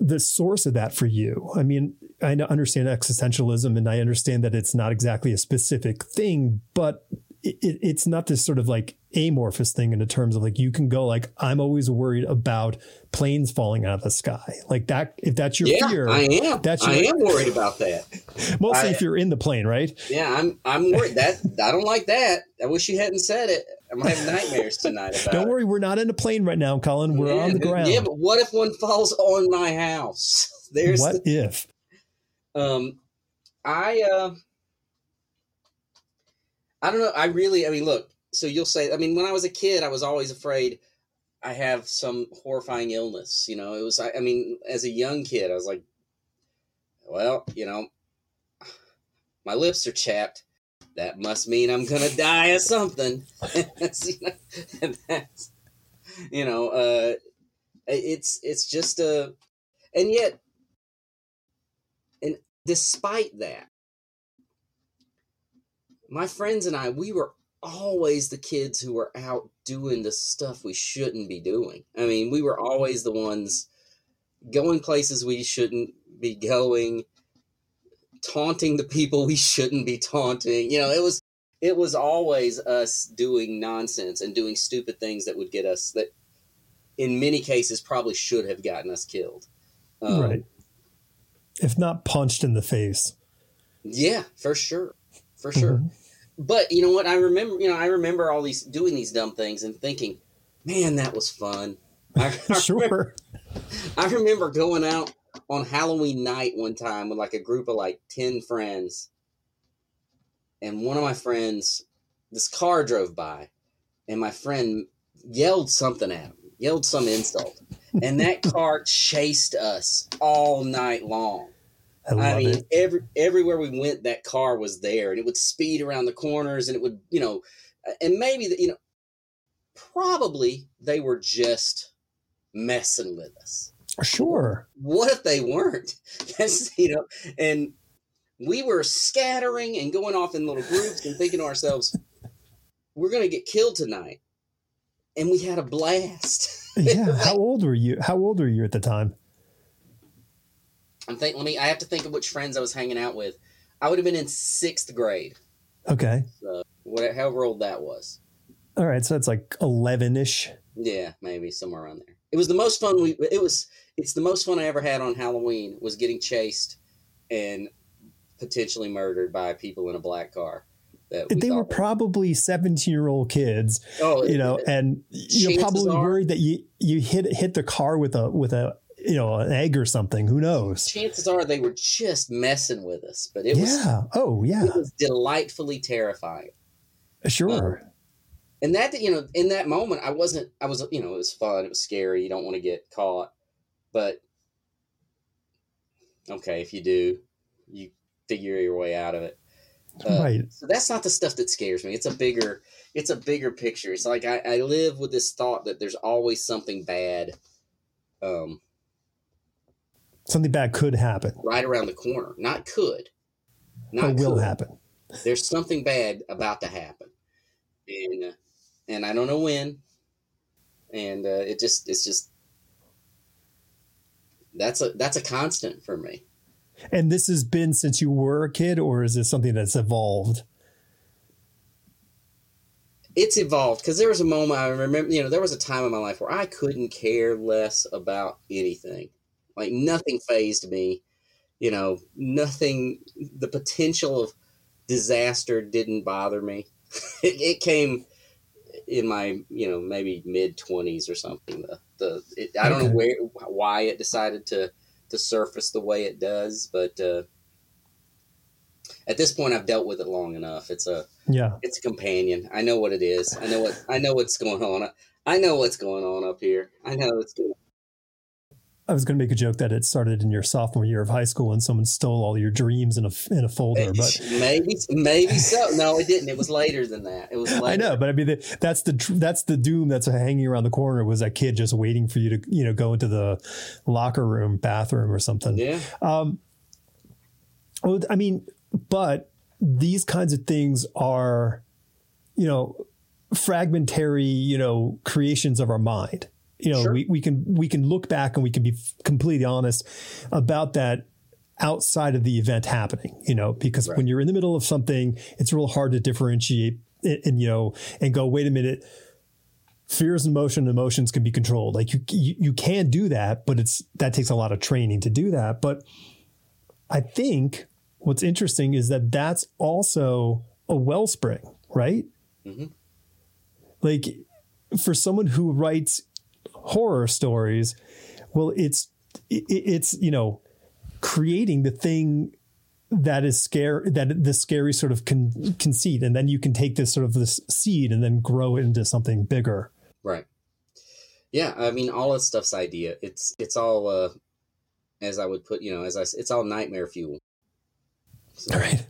the source of that for you? I mean, I understand existentialism, and I understand that it's not exactly a specific thing, but it, it, it's not this sort of like amorphous thing in the terms of like you can go like I'm always worried about planes falling out of the sky, like that. If that's your yeah, fear, I am. That's I am worried about that. mostly I- if you're in the plane, right? Yeah, I'm. I'm worried that I don't like that. I wish you hadn't said it. I'm have nightmares tonight about Don't it. worry, we're not in a plane right now, Cullen. We're yeah, on the ground. Yeah, but what if one falls on my house? There's what if? Um, I uh, I don't know. I really, I mean, look. So you'll say, I mean, when I was a kid, I was always afraid I have some horrifying illness. You know, it was. I, I mean, as a young kid, I was like, well, you know, my lips are chapped. That must mean I'm gonna die of something. You know, that's, you know, uh, it's it's just a, and yet and despite that, my friends and I, we were always the kids who were out doing the stuff we shouldn't be doing. I mean, we were always the ones going places we shouldn't be going, taunting the people we shouldn't be taunting. You know, it was it was always us doing nonsense and doing stupid things that would get us that in many cases probably should have gotten us killed. Um, right. If not punched in the face. Yeah, for sure, for sure. Mhm. But you know what? I remember, you know, I remember all these doing these dumb things and thinking, man, that was fun. I, I remember. I remember going out on Halloween night one time with like a group of like ten friends, and one of my friends, this car drove by, and my friend yelled something at him, yelled some insult, and that car chased us all night long. I I mean, it. every everywhere we went, that car was there, and it would speed around the corners, and it would, you know, and maybe you know, probably they were just messing with us. Sure. What if they weren't? That's you know, and we were scattering and going off in little groups and thinking to ourselves, we're going to get killed tonight. and we had a blast. yeah. How old were you? How old were you at the time? I'm think. Let me. I have to think of which friends I was hanging out with. I would have been in sixth grade. Okay. So whatever, however old that was. All right. So that's like eleven ish. Yeah, maybe somewhere around there. It was the most fun we. It was. It's the most fun I ever had on Halloween. Was getting chased and potentially murdered by people in a black car. that we They were probably seventeen year old kids, Oh, you know, and you're probably are- worried that you you hit hit the car with a with a you know an egg or something. Who knows? chances are they were just messing with us, but it was yeah. Oh yeah. it was delightfully terrifying. Sure. And that you know, in that moment, I wasn't. I was you know, it was fun. It was scary. You don't want to get caught, but okay, if you do, you figure your way out of it. Uh, right. So that's not the stuff that scares me. It's a bigger, it's a bigger picture. It's like I, I live with this thought that there's always something bad, um, Something bad could happen right around the corner. Not could, not or will could. happen. There's something bad about to happen, and uh, and I don't know when, and uh, it just it's just that's a that's a constant for me. And this has been since you were a kid, or is this something that's evolved? it's evolved because there was a moment I remember, you know, there was a time in my life where I couldn't care less about anything. Like nothing fazed me, you know, nothing, the potential of disaster didn't bother me. it, it came in my, you know, maybe mid 20s or something. The, the it, I don't know where, why it decided to, to surface the way it does, but, uh, at this point, I've dealt with it long enough. It's a, Yeah. it's a companion. I know what it is. I know what I know what's going on. I know what's going on up here. I know it's going. I was going to make a joke that it started in your sophomore year of high school and someone stole all your dreams in a in a folder, but maybe maybe so. No, it didn't. It was later than that. It was. Later. I know, but I mean the, that's the that's the doom that's hanging around the corner was that kid just waiting for you to you know go into the locker room, bathroom, or something. Yeah. Um, well, I mean, but these kinds of things are, you know, fragmentary, you know, creations of our mind. You know, Sure. we, we can we can look back and we can be completely honest about that outside of the event happening. You know, because Right. when you're in the middle of something, it's real hard to differentiate and, and you know and go, wait a minute. Fears and emotion emotions can be controlled. Like you, you, you can do that, but it's that takes a lot of training to do that. But I think what's interesting is that that's also a wellspring, right? Mhm. Like for someone who writes horror stories, well, it's it, it's you know creating the thing that is scare that the scary sort of con- conceit, and then you can take this sort of this seed and then grow it into something bigger. Right. Yeah. I mean, all that stuff's idea. It's it's all uh, as I would put. You know, as I it's all nightmare fuel. So, Right.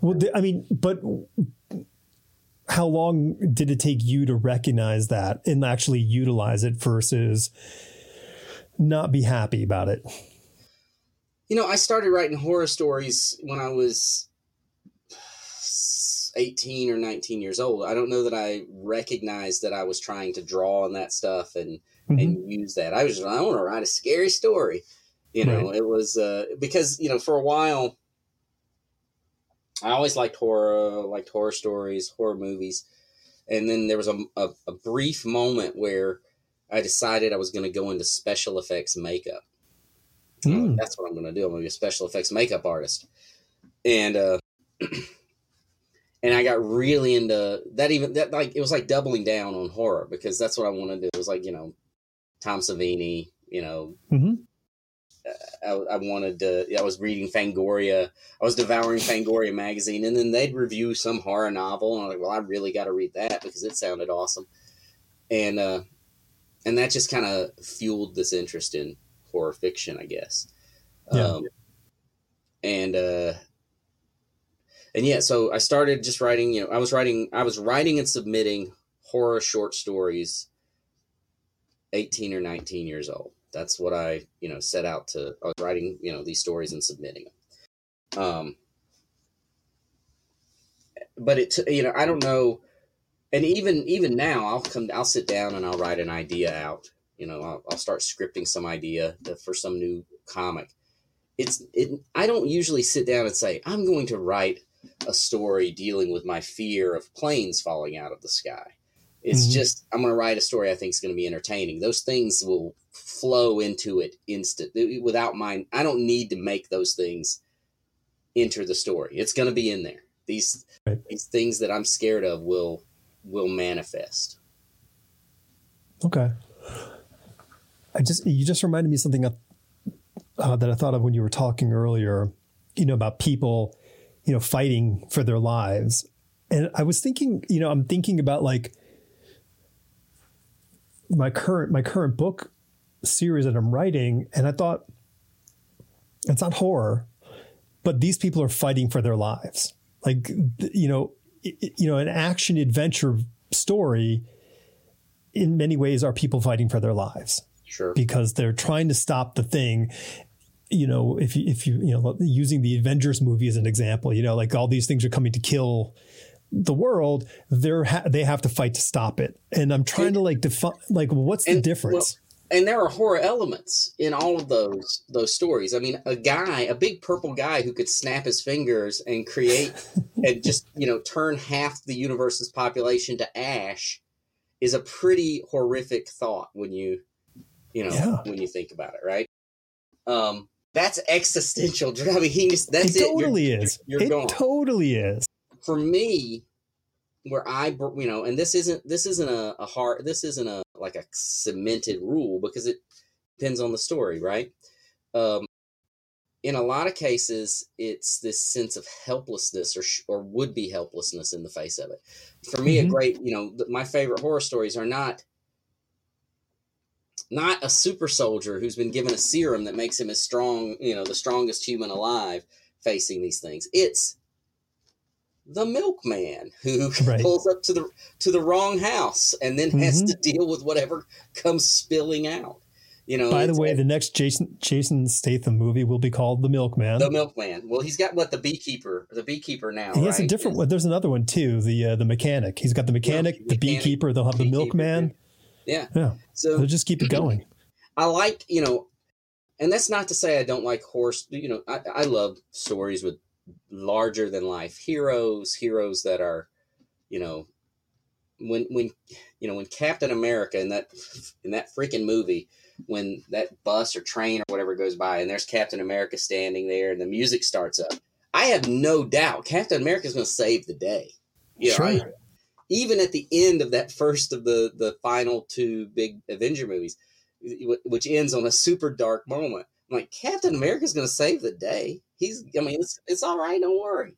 Well, I mean, but how long did it take you to recognize that and actually utilize it versus not be happy about it? You know, I started writing horror stories when I was 18 or 19 years old. I don't know that I recognized that I was trying to draw on that stuff and Mhm. and use that. I was just, I want to write a scary story. You know, Right. it was uh, because you know for a while I always liked horror, liked horror stories, horror movies, and then there was a, a, a brief moment where I decided I was going to go into special effects makeup. And I'm like, Hmm. That's what I'm going to do. I'm going to be a special effects makeup artist, and uh, and I got really into that. Even that like it was like doubling down on horror because that's what I wanted to do. It was like you know Tom Savini, you know Mhm. I, I wanted to. I was reading Fangoria. I was devouring Fangoria magazine, and then they'd review some horror novel, and I'm like, well, I really got to read that because it sounded awesome, and uh, and that just kind of fueled this interest in horror fiction, I guess. Yeah. Um, and uh, and yeah, so I started just writing. You know, I was writing. I was writing and submitting horror short stories. Eighteen or nineteen years old that's what I, you know, set out to. I was writing, you know, these stories and submitting them. Um, but it, you know, I don't know. and even even now i'll come i'll sit down and i'll write an idea out you know i'll, I'll start scripting some idea for some new comic it's it i don't usually sit down and say i'm going to write a story dealing with my fear of planes falling out of the sky it's mm-hmm. just i'm going to write a story i think is going to be entertaining those things will flow into it instant without mind i don't need to make those things enter the story it's going to be in there these right. these things that i'm scared of will will manifest. Okay. I just you just reminded me of something uh, that I thought of when you were talking earlier. You know about people, you know, fighting for their lives, and I was thinking, you know, I'm thinking about like my current my current book series that I'm writing, and I thought it's not horror, but these people are fighting for their lives. Like, you know, you know, an action adventure story in many ways are people fighting for their lives. Sure. Because they're trying to stop the thing. You know, if you, if you, you know, using the Avengers movie as an example, you know, like all these things are coming to kill the world, they're ha- they have to fight to stop it. And I'm trying and, to like define, like, what's the difference? Well, and there are horror elements in all of those those stories. I mean, a guy, a big purple guy who could snap his fingers and create and just you know turn half the universe's population to ash is a pretty horrific thought when you you know yeah. when you think about it, right? Um, that's existential. I mean, he just that's it. Totally you're, is. You're, you're it gone. totally is. For me, where I, you know, and this isn't this isn't a, a hard this isn't a like a cemented rule because it depends on the story, right? Um, in a lot of cases, it's this sense of helplessness or or would be helplessness in the face of it. For me, mm-hmm. a great, you know, my favorite horror stories are not not a super soldier who's been given a serum that makes him as strong, you know, the strongest human alive facing these things. It's the milkman who right. pulls up to the to the wrong house and then mm-hmm. has to deal with whatever comes spilling out. You know. By the way, the next Jason Jason Statham movie will be called The Milkman. The Milkman. Well, he's got what the beekeeper, the beekeeper now. He has right? a different one. There's another one too. The uh, the mechanic. He's got the mechanic, the mechanic, beekeeper. They'll have the milkman. Yeah. Yeah. So they'll just keep it going. I like you know, and that's not to say I don't like horse. You know, I, I love stories with larger than life heroes, heroes that are, you know, when when you know when Captain America in that in that freaking movie when that bus or train or whatever goes by and there's Captain America standing there and the music starts up, I have no doubt Captain America is going to save the day. You sure. Know, even at the end of that first of the the final two big Avenger movies, which ends on a super dark moment. I'm like Captain America is going to save the day. He's, I mean, it's, it's all right. Don't worry.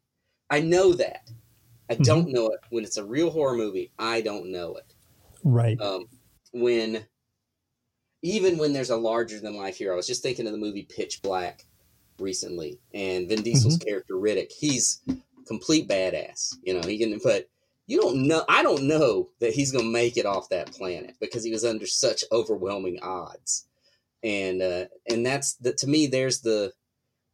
I know that. I mm-hmm. don't know it when it's a real horror movie. I don't know it. Right. Um, when, even when there's a larger than life hero, I was just thinking of the movie Pitch Black recently, and Vin Diesel's mm-hmm. character Riddick. He's complete badass. You know, he can, but you don't know. I don't know that he's going to make it off that planet because he was under such overwhelming odds, and uh, and that's the to me. There's the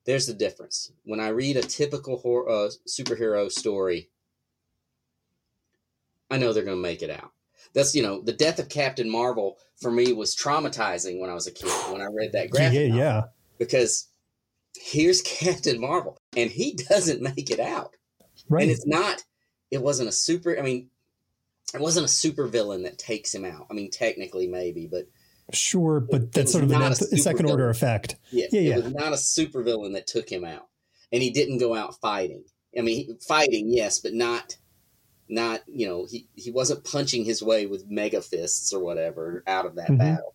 there's the difference. When I read a typical horror, uh, superhero story, I know they're going to make it out. That's you know the death of Captain Marvel for me was traumatizing when I was a kid when I read that graphic. Yeah, novel, yeah. Because here's Captain Marvel and he doesn't make it out. Right. And it's not. It wasn't a super. I mean, it wasn't a super villain that takes him out. I mean, technically maybe, but Sure, but it, that's it sort of a, second villain. order effect. Yeah, yeah, yeah. It was not a supervillain that took him out, and he didn't go out fighting. I mean, fighting, yes, but not, not you know, he he wasn't punching his way with mega fists or whatever out of that mm-hmm. battle.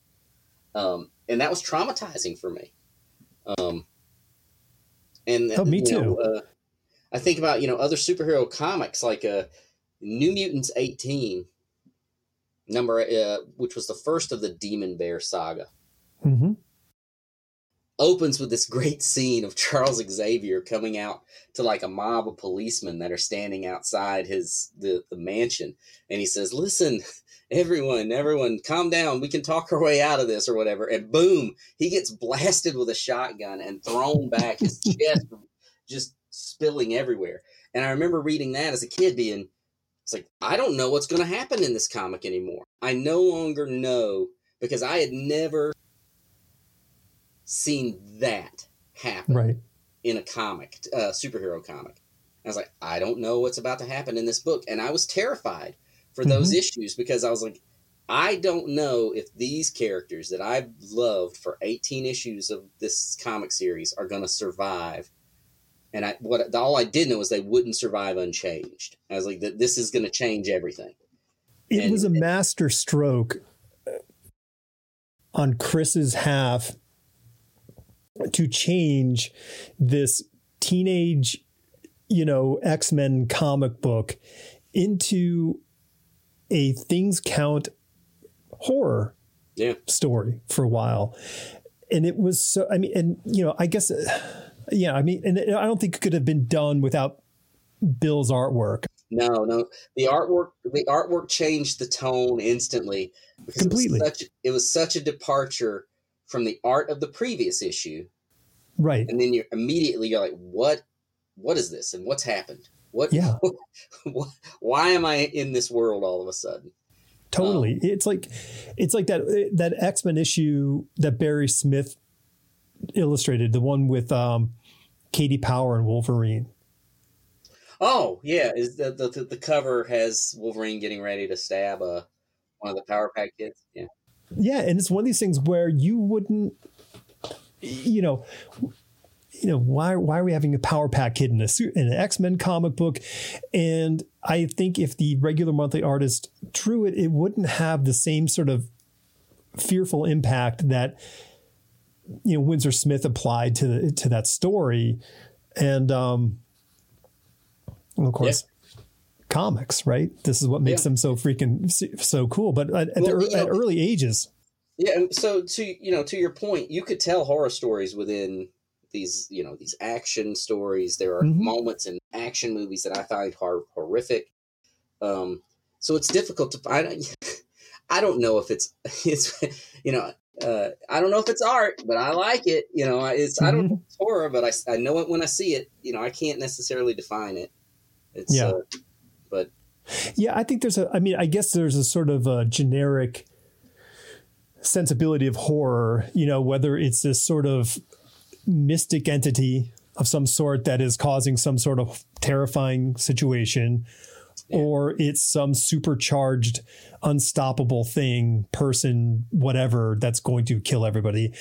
Um, and that was traumatizing for me. Um, and oh, me too. Know, uh, I think about you know other superhero comics like uh, New Mutants eighteen number uh, which was the first of the Demon Bear saga. Mm-hmm. Opens with this great scene of Charles Xavier coming out to like a mob of policemen that are standing outside his the, the mansion, and he says, "Listen, everyone, everyone, calm down. We can talk our way out of this or whatever." And boom, he gets blasted with a shotgun and thrown back, his chest just spilling everywhere. And I remember reading that as a kid, being It's like, I don't know what's going to happen in this comic anymore. I no longer know because I had never seen that happen Right. in a comic, uh, superhero comic. I was like, I don't know what's about to happen in this book. And I was terrified for those issues because I was like, I don't know if these characters that I've loved for 18 issues of this comic series are going to survive. And I, what all I did know was they wouldn't survive unchanged. I was like, "Th- this is going to change everything. It And- was a master stroke on Chris's half to change this teenage, you know, X Men comic book into a things count horror Yeah. story for a while. And it was so, I mean, and, you know, I guess, uh, yeah, I mean, and I don't think it could have been done without Bill's artwork. No, no. The artwork, the artwork changed the tone instantly. Completely. It was, such, it was such a departure from the art of the previous issue, Right. and then you're immediately you're like, what? What is this? And what's happened? What? Yeah. what- why am I in this world all of a sudden? Totally. it's like it's like that that X Men issue that Barry Smith illustrated, the one with um, Katie Power and Wolverine. Oh yeah, is the the, the cover has Wolverine getting ready to stab a one of the Power Pack kids? Yeah. Yeah, and it's one of these things where you wouldn't, you know, you know why why are we having a Power Pack kid in a suit in an X Men comic book? And I think if the regular monthly artist drew it, it wouldn't have the same sort of fearful impact that you know Windsor Smith applied to the, to that story, and um, and of course. Comics, right? This is what makes Yeah. them so freaking so cool. But at, at, Well, the, you know- at early ages, Yeah, and so to you know, to your point, you could tell horror stories within these, you know, these action stories. There are Mhm. moments in action movies that I find hor- horrific. Um, so it's difficult to find. I don't know if it's it's you know uh, I don't know if it's art, but I like it. You know, I- it's I don't know if it's horror, but I, I know it when I see it. You know, I can't necessarily define it. It's Yeah. uh, but Yeah, I think there's a. I mean, I guess there's a sort of a generic sensibility of horror. You know, whether it's this sort of mystic entity of some sort that is causing some sort of terrifying situation, Yeah. or it's some supercharged, unstoppable thing, person, whatever that's going to kill everybody.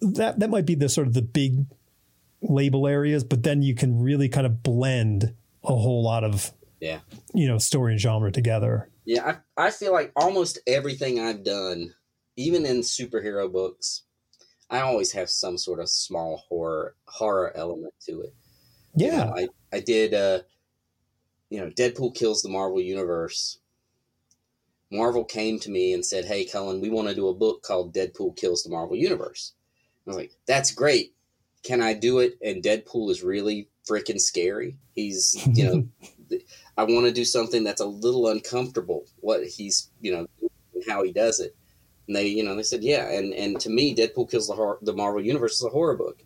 That that might be the sort of the big label areas, but then you can really kind of blend a whole lot of yeah. you know story and genre together. Yeah, I, I feel like almost everything I've done, even in superhero books, I always have some sort of small horror horror element to it. You Yeah, know, I I did uh you know, Deadpool kills the Marvel universe. Marvel came to me and said, "Hey, Cullen, we want to do a book called Deadpool kills the Marvel universe." I was like, "That's great. Can I do it?" And Deadpool is really freaking scary. He's, you know, I want to do something that's a little uncomfortable. What he's, you know, how he does it. And they, you know, they said, yeah. And and to me, Deadpool kills the hor- the Marvel universe is a horror book.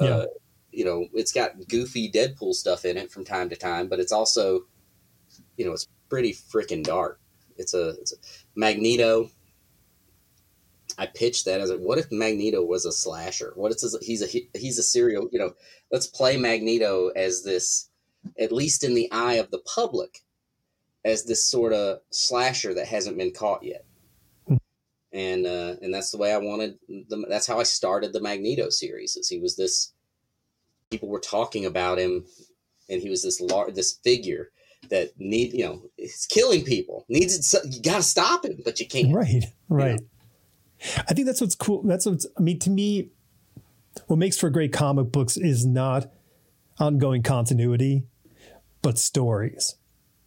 Yeah. Uh, you know, it's got goofy Deadpool stuff in it from time to time, but it's also, you know, it's pretty freaking dark. It's a, it's a Magneto. I pitched that as a, what if Magneto was a slasher? What is he's a he's a serial? You know, let's play Magneto as this, at least in the eye of the public, as this sort of slasher that hasn't been caught yet. And uh, and that's the way I wanted. The, that's how I started the Magneto series. Is he was this people were talking about him, and he was this lar- this figure that need you know he's killing people. Needs it, you got to stop him, but you can't. right, right. I think that's what's cool. That's what's. I mean, to me, what makes for great comic books is not ongoing continuity, but stories.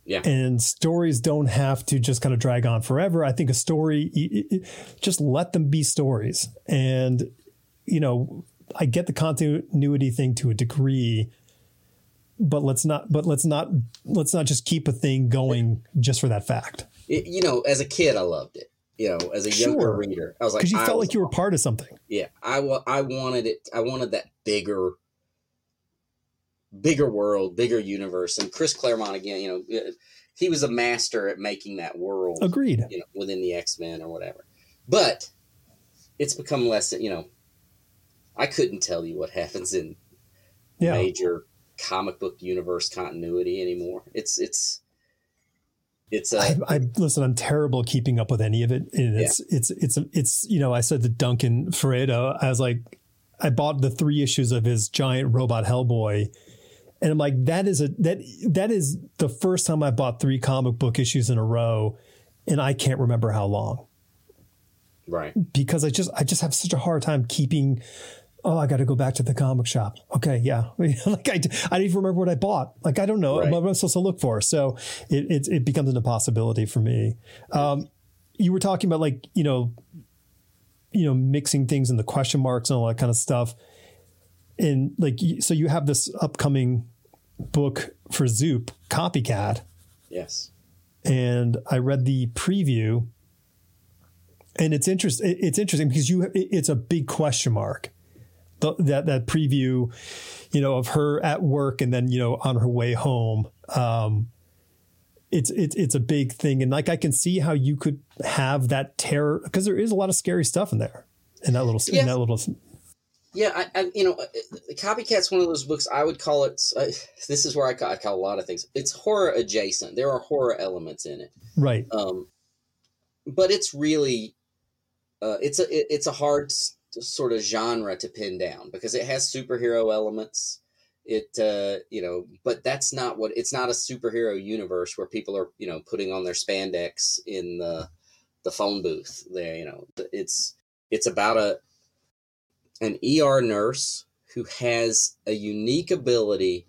Yeah. And stories don't have to just kind of drag on forever. I think a story, y- y- just let them be stories. And, you know, I get the continuity thing to a degree, but let's not, but let's not, let's not just keep a thing going just for that fact. It- you know, as a kid, I loved it. You know, as a younger Sure. reader, I was like, Because you I felt like you were part of something. yeah, I wa- I wanted it. I wanted that bigger bigger world, bigger universe. And Chris Claremont again, you know, uh, he was a master at making that world. Agreed. You know, within the X Men or whatever. But it's become less. You know, I couldn't tell you what happens in yeah. major comic book universe continuity anymore. It's it's it's uh, I, I listen. I'm terrible keeping up with any of it, and it's yeah. it's it's it's you know. I said to Duncan Fegredo, I was like, I bought the three issues of his giant robot Hellboy, and I'm like, that is a that that is the first time I bought three comic book issues in a row, and I can't remember how long. Right. Because I just I just have such a hard time keeping oh, I got to go back to the comic shop. Okay, yeah. like I, I didn't even remember what I bought. Like I don't know right. what I'm supposed to look for. So it, it, it becomes an impossibility for me. Um, you were talking about like you know, you know, mixing things in the question marks and all that kind of stuff. And like, so you have this upcoming book for Zoop, Copycat. Yes. And I read the preview, and it's interesting. It's interesting because you it's a big question mark the, that that preview, you know, of her at work and then you know on her way home. Um, it's it's it's a big thing, and like I can see how you could have that terror because there is a lot of scary stuff in there in that little yeah. in that little. Yeah, I, I, you know, uh, Copycat's one of those books. I would call it. Uh, this is where I call, I call a lot of things. It's horror adjacent. There are horror elements in it, right? Um, but it's really, uh, it's a it, it's a hard sort of genre to pin down because it has superhero elements. It uh you know but that's not what it's not a superhero universe where people are you know putting on their spandex in the the phone booth. There you know it's it's about a an ER nurse who has a unique ability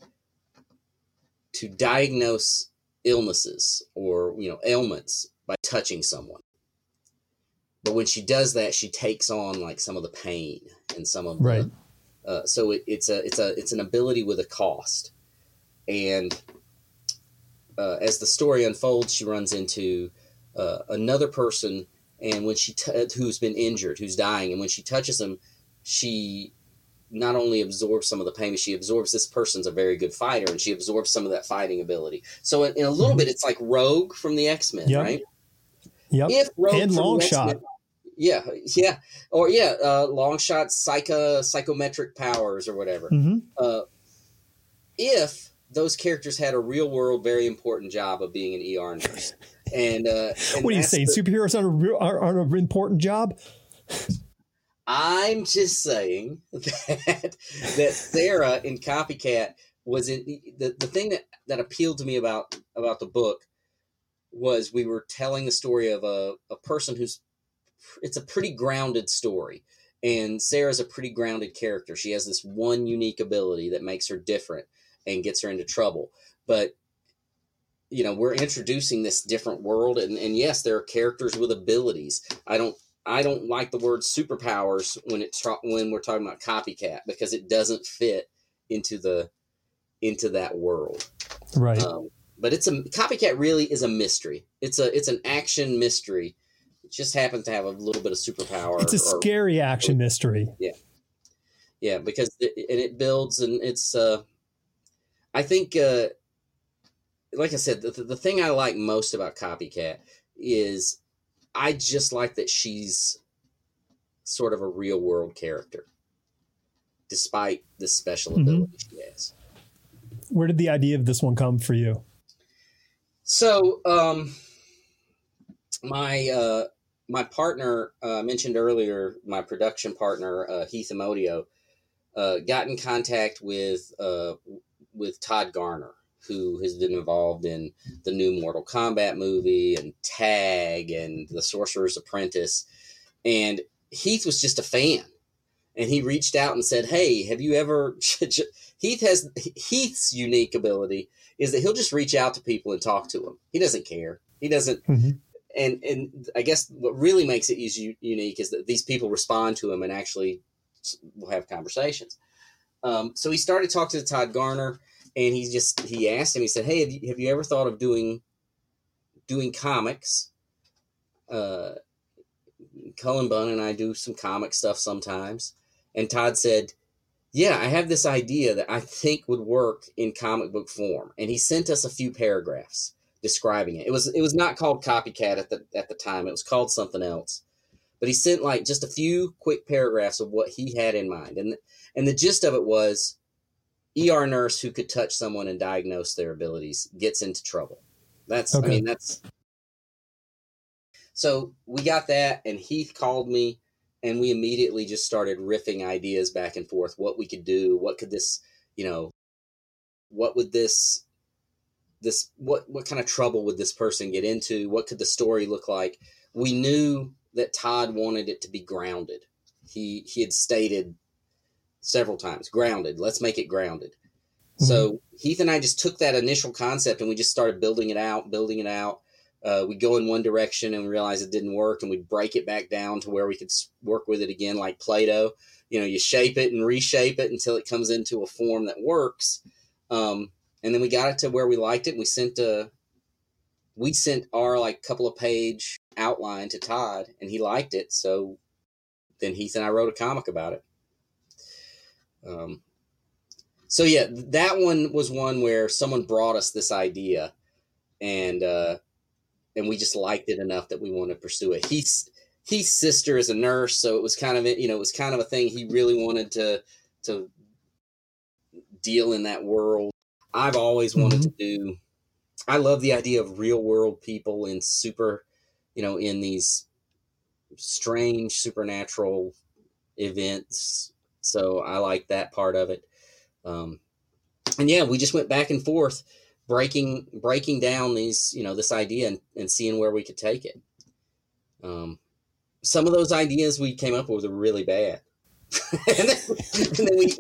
to diagnose illnesses or you know ailments by touching someone but when she does that, she takes on like some of the pain and some of right. The, uh, so it, it's a it's a it's an ability with a cost, and uh, as the story unfolds, she runs into uh, another person, and when she t- who's been injured, who's dying, and when she touches him, she not only absorbs some of the pain, but she absorbs this person's a very good fighter, and she absorbs some of that fighting ability. So in, in a little mm-hmm. bit, it's like Rogue from the X Men, yep. right? Yep. If Rogue and Longshot. Yeah, yeah, or yeah, uh, Longshot psycho psychometric powers or whatever. Mm-hmm. Uh, if those characters had a real world, very important job of being an ER nurse, and, uh, and what are you saying? The, superheroes aren't, a are, aren't an important job. I'm just saying that that Sarah in Copycat was in the, the thing that that appealed to me about about the book was we were telling the story of a, a person who's it's a pretty grounded story. And Sarah's a pretty grounded character. She has this one unique ability that makes her different and gets her into trouble. But you know, we're introducing this different world and, and yes, there are characters with abilities. I don't I don't like the word superpowers when it's when we're talking about copycat because it doesn't fit into the into that world. Right. Um, but it's a copycat really is a mystery. It's a it's an action mystery just happens to have a little bit of superpower. It's a or, scary action or, mystery. Yeah, yeah, because it, and it builds and it's. uh I think, uh like I said, the, the thing I like most about Copycat is I just like that she's sort of a real world character, despite the special mm-hmm. ability she has. Where did the idea of this one come for you? So, um, my uh, my partner uh, mentioned earlier, my production partner uh, Heath Amodio, uh, got in contact with uh, with Todd Garner, who has been involved in the new Mortal Kombat movie and Tag and The Sorcerer's Apprentice, and Heath was just a fan, and he reached out and said, "Hey, have you ever?" Heath has Heath's unique ability is that he'll just reach out to people and talk to them. He doesn't care. He doesn't. Mm-hmm and and I guess what really makes it easy, unique is that these people respond to him and actually will have conversations. Um, so he started talking to Todd Garner, and he just he asked him. He said, "Hey, have you, have you ever thought of doing doing comics?" Uh, Cullen Bunn and I do some comic stuff sometimes, and Todd said, yeah, I have this idea that I think would work in comic book form. And he sent us a few paragraphs describing it. It was it was not called copycat at the at the time. It was called something else. But he sent like just a few quick paragraphs of what he had in mind. And and the gist of it was ER nurse who could touch someone and diagnose their abilities gets into trouble. That's okay. I mean that's so we got that and Heath called me and we immediately just started riffing ideas back and forth what we could do what could this you know what would this this what what kind of trouble would this person get into? What could the story look like? We knew that todd wanted it to be grounded. He he had stated several times grounded. Let's make it grounded. Mm-hmm. so heath and i just took that initial concept and we just started building it out building it out. Uh, we go in one direction and we realize it didn't work and we break it back down to where we could work with it again like play-doh. You know you shape it and reshape it until it comes into a form that works. Um, and then we got it to where we liked it we sent a we sent our like couple of page outline to todd and he liked it so then heath and i wrote a comic about it um, so yeah that one was one where someone brought us this idea and uh, and we just liked it enough that we wanted to pursue it. He's Heath's sister is a nurse, so it was kind of you know it was kind of a thing he really wanted to to deal in that world. I've always wanted mm-hmm. to do. I love the idea of real world people in super, you know, in these strange supernatural events. So I like that part of it. Um, and yeah, we just went back and forth breaking breaking down these you know this idea and, and seeing where we could take it um, some of those ideas we came up with were really bad and, then, and, then, we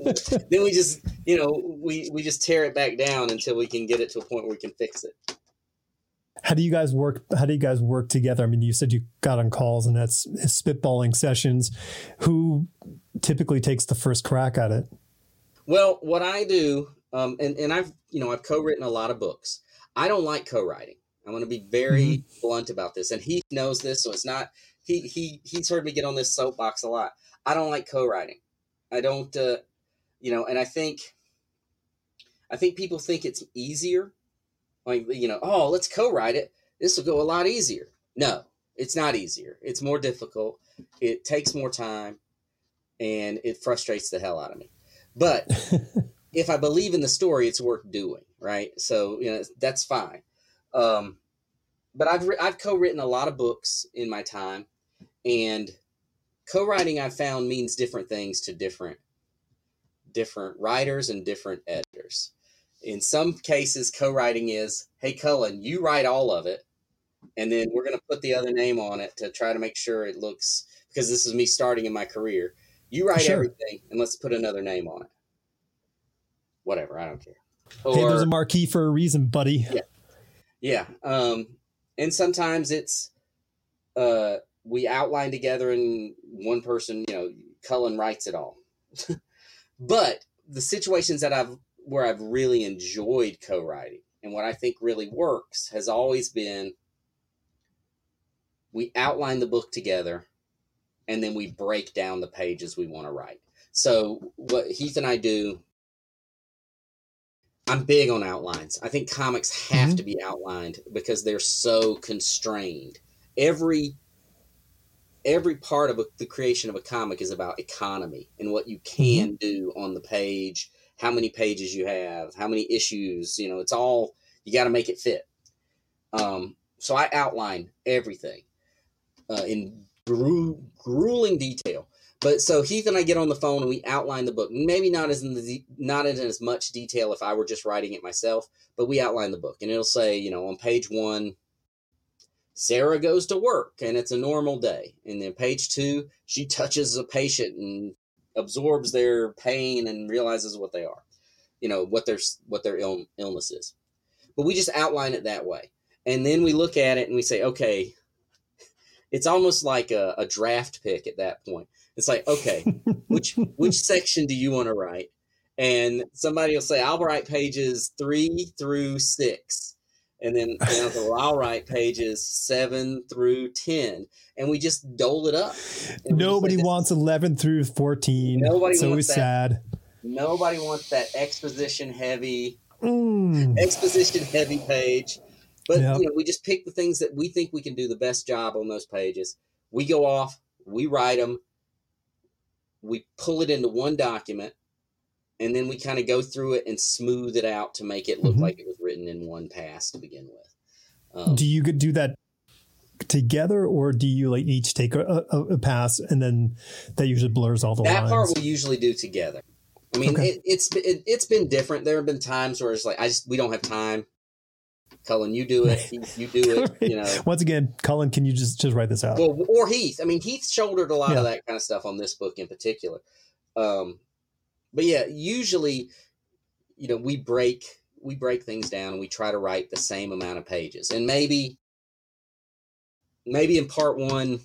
then we just you know we we just tear it back down until we can get it to a point where we can fix it how do you guys work how do you guys work together i mean you said you got on calls and that's spitballing sessions who typically takes the first crack at it well what i do um, and and I've you know I've co-written a lot of books. I don't like co-writing. I'm going to be very mm-hmm. blunt about this, and he knows this, so it's not he he he's heard me get on this soapbox a lot. I don't like co-writing. I don't, uh, you know, and I think I think people think it's easier, like you know, oh, let's co-write it. This will go a lot easier. No, it's not easier. It's more difficult. It takes more time, and it frustrates the hell out of me. But if I believe in the story, it's worth doing, right? So you know that's fine. Um, but I've I've co-written a lot of books in my time, and co-writing I've found means different things to different different writers and different editors. In some cases, co-writing is, "Hey, Cullen, you write all of it, and then we're going to put the other name on it to try to make sure it looks." Because this is me starting in my career. You write sure. everything, and let's put another name on it whatever. I don't care. Or, hey, there's a marquee for a reason, buddy. Yeah. Yeah. Um, and sometimes it's uh, we outline together and one person, you know, Cullen writes it all. but the situations that I've where I've really enjoyed co-writing and what I think really works has always been we outline the book together and then we break down the pages we want to write. So what Heath and I do I'm big on outlines. I think comics have mm-hmm. to be outlined because they're so constrained. Every every part of a, the creation of a comic is about economy and what you can mm-hmm. do on the page, how many pages you have, how many issues. You know, it's all you got to make it fit. Um, so I outline everything uh, in gru- grueling detail. But so Heath and I get on the phone and we outline the book. Maybe not as in the not in as much detail if I were just writing it myself, but we outline the book and it'll say, you know, on page one, Sarah goes to work and it's a normal day. And then page two, she touches a patient and absorbs their pain and realizes what they are, you know, what their what their Ill, illness is. But we just outline it that way, and then we look at it and we say, okay, it's almost like a, a draft pick at that point. It's like, okay, which which section do you want to write? And somebody will say, I'll write pages three through six. And then and I'll, I'll write pages seven through 10. And we just dole it up. Nobody wants 11 through 14. Nobody it's always sad. Nobody wants that exposition heavy, Mm. exposition heavy page. But Yeah. you know, we just pick the things that we think we can do the best job on those pages. We go off, we write them, we pull it into one document, and then we kind of go through it and smooth it out to make it look Mhm. like it was written in one pass to begin with. Um, do you do that together or do you like each take a, a, a pass and then that usually blurs all the way? that lines? part we usually do together. I mean, Okay. it, it's it, it's been different. There have been times where it's like I just we don't have time. Cullen, you do it. Heath, you do it. You know, Once again, Cullen, can you just just write this out? well, or Heath. I mean, Heath shouldered a lot Yeah. of that kind of stuff on this book in particular. Um, but yeah, usually, you know, we break we break things down and we try to write the same amount of pages, and maybe maybe in part one.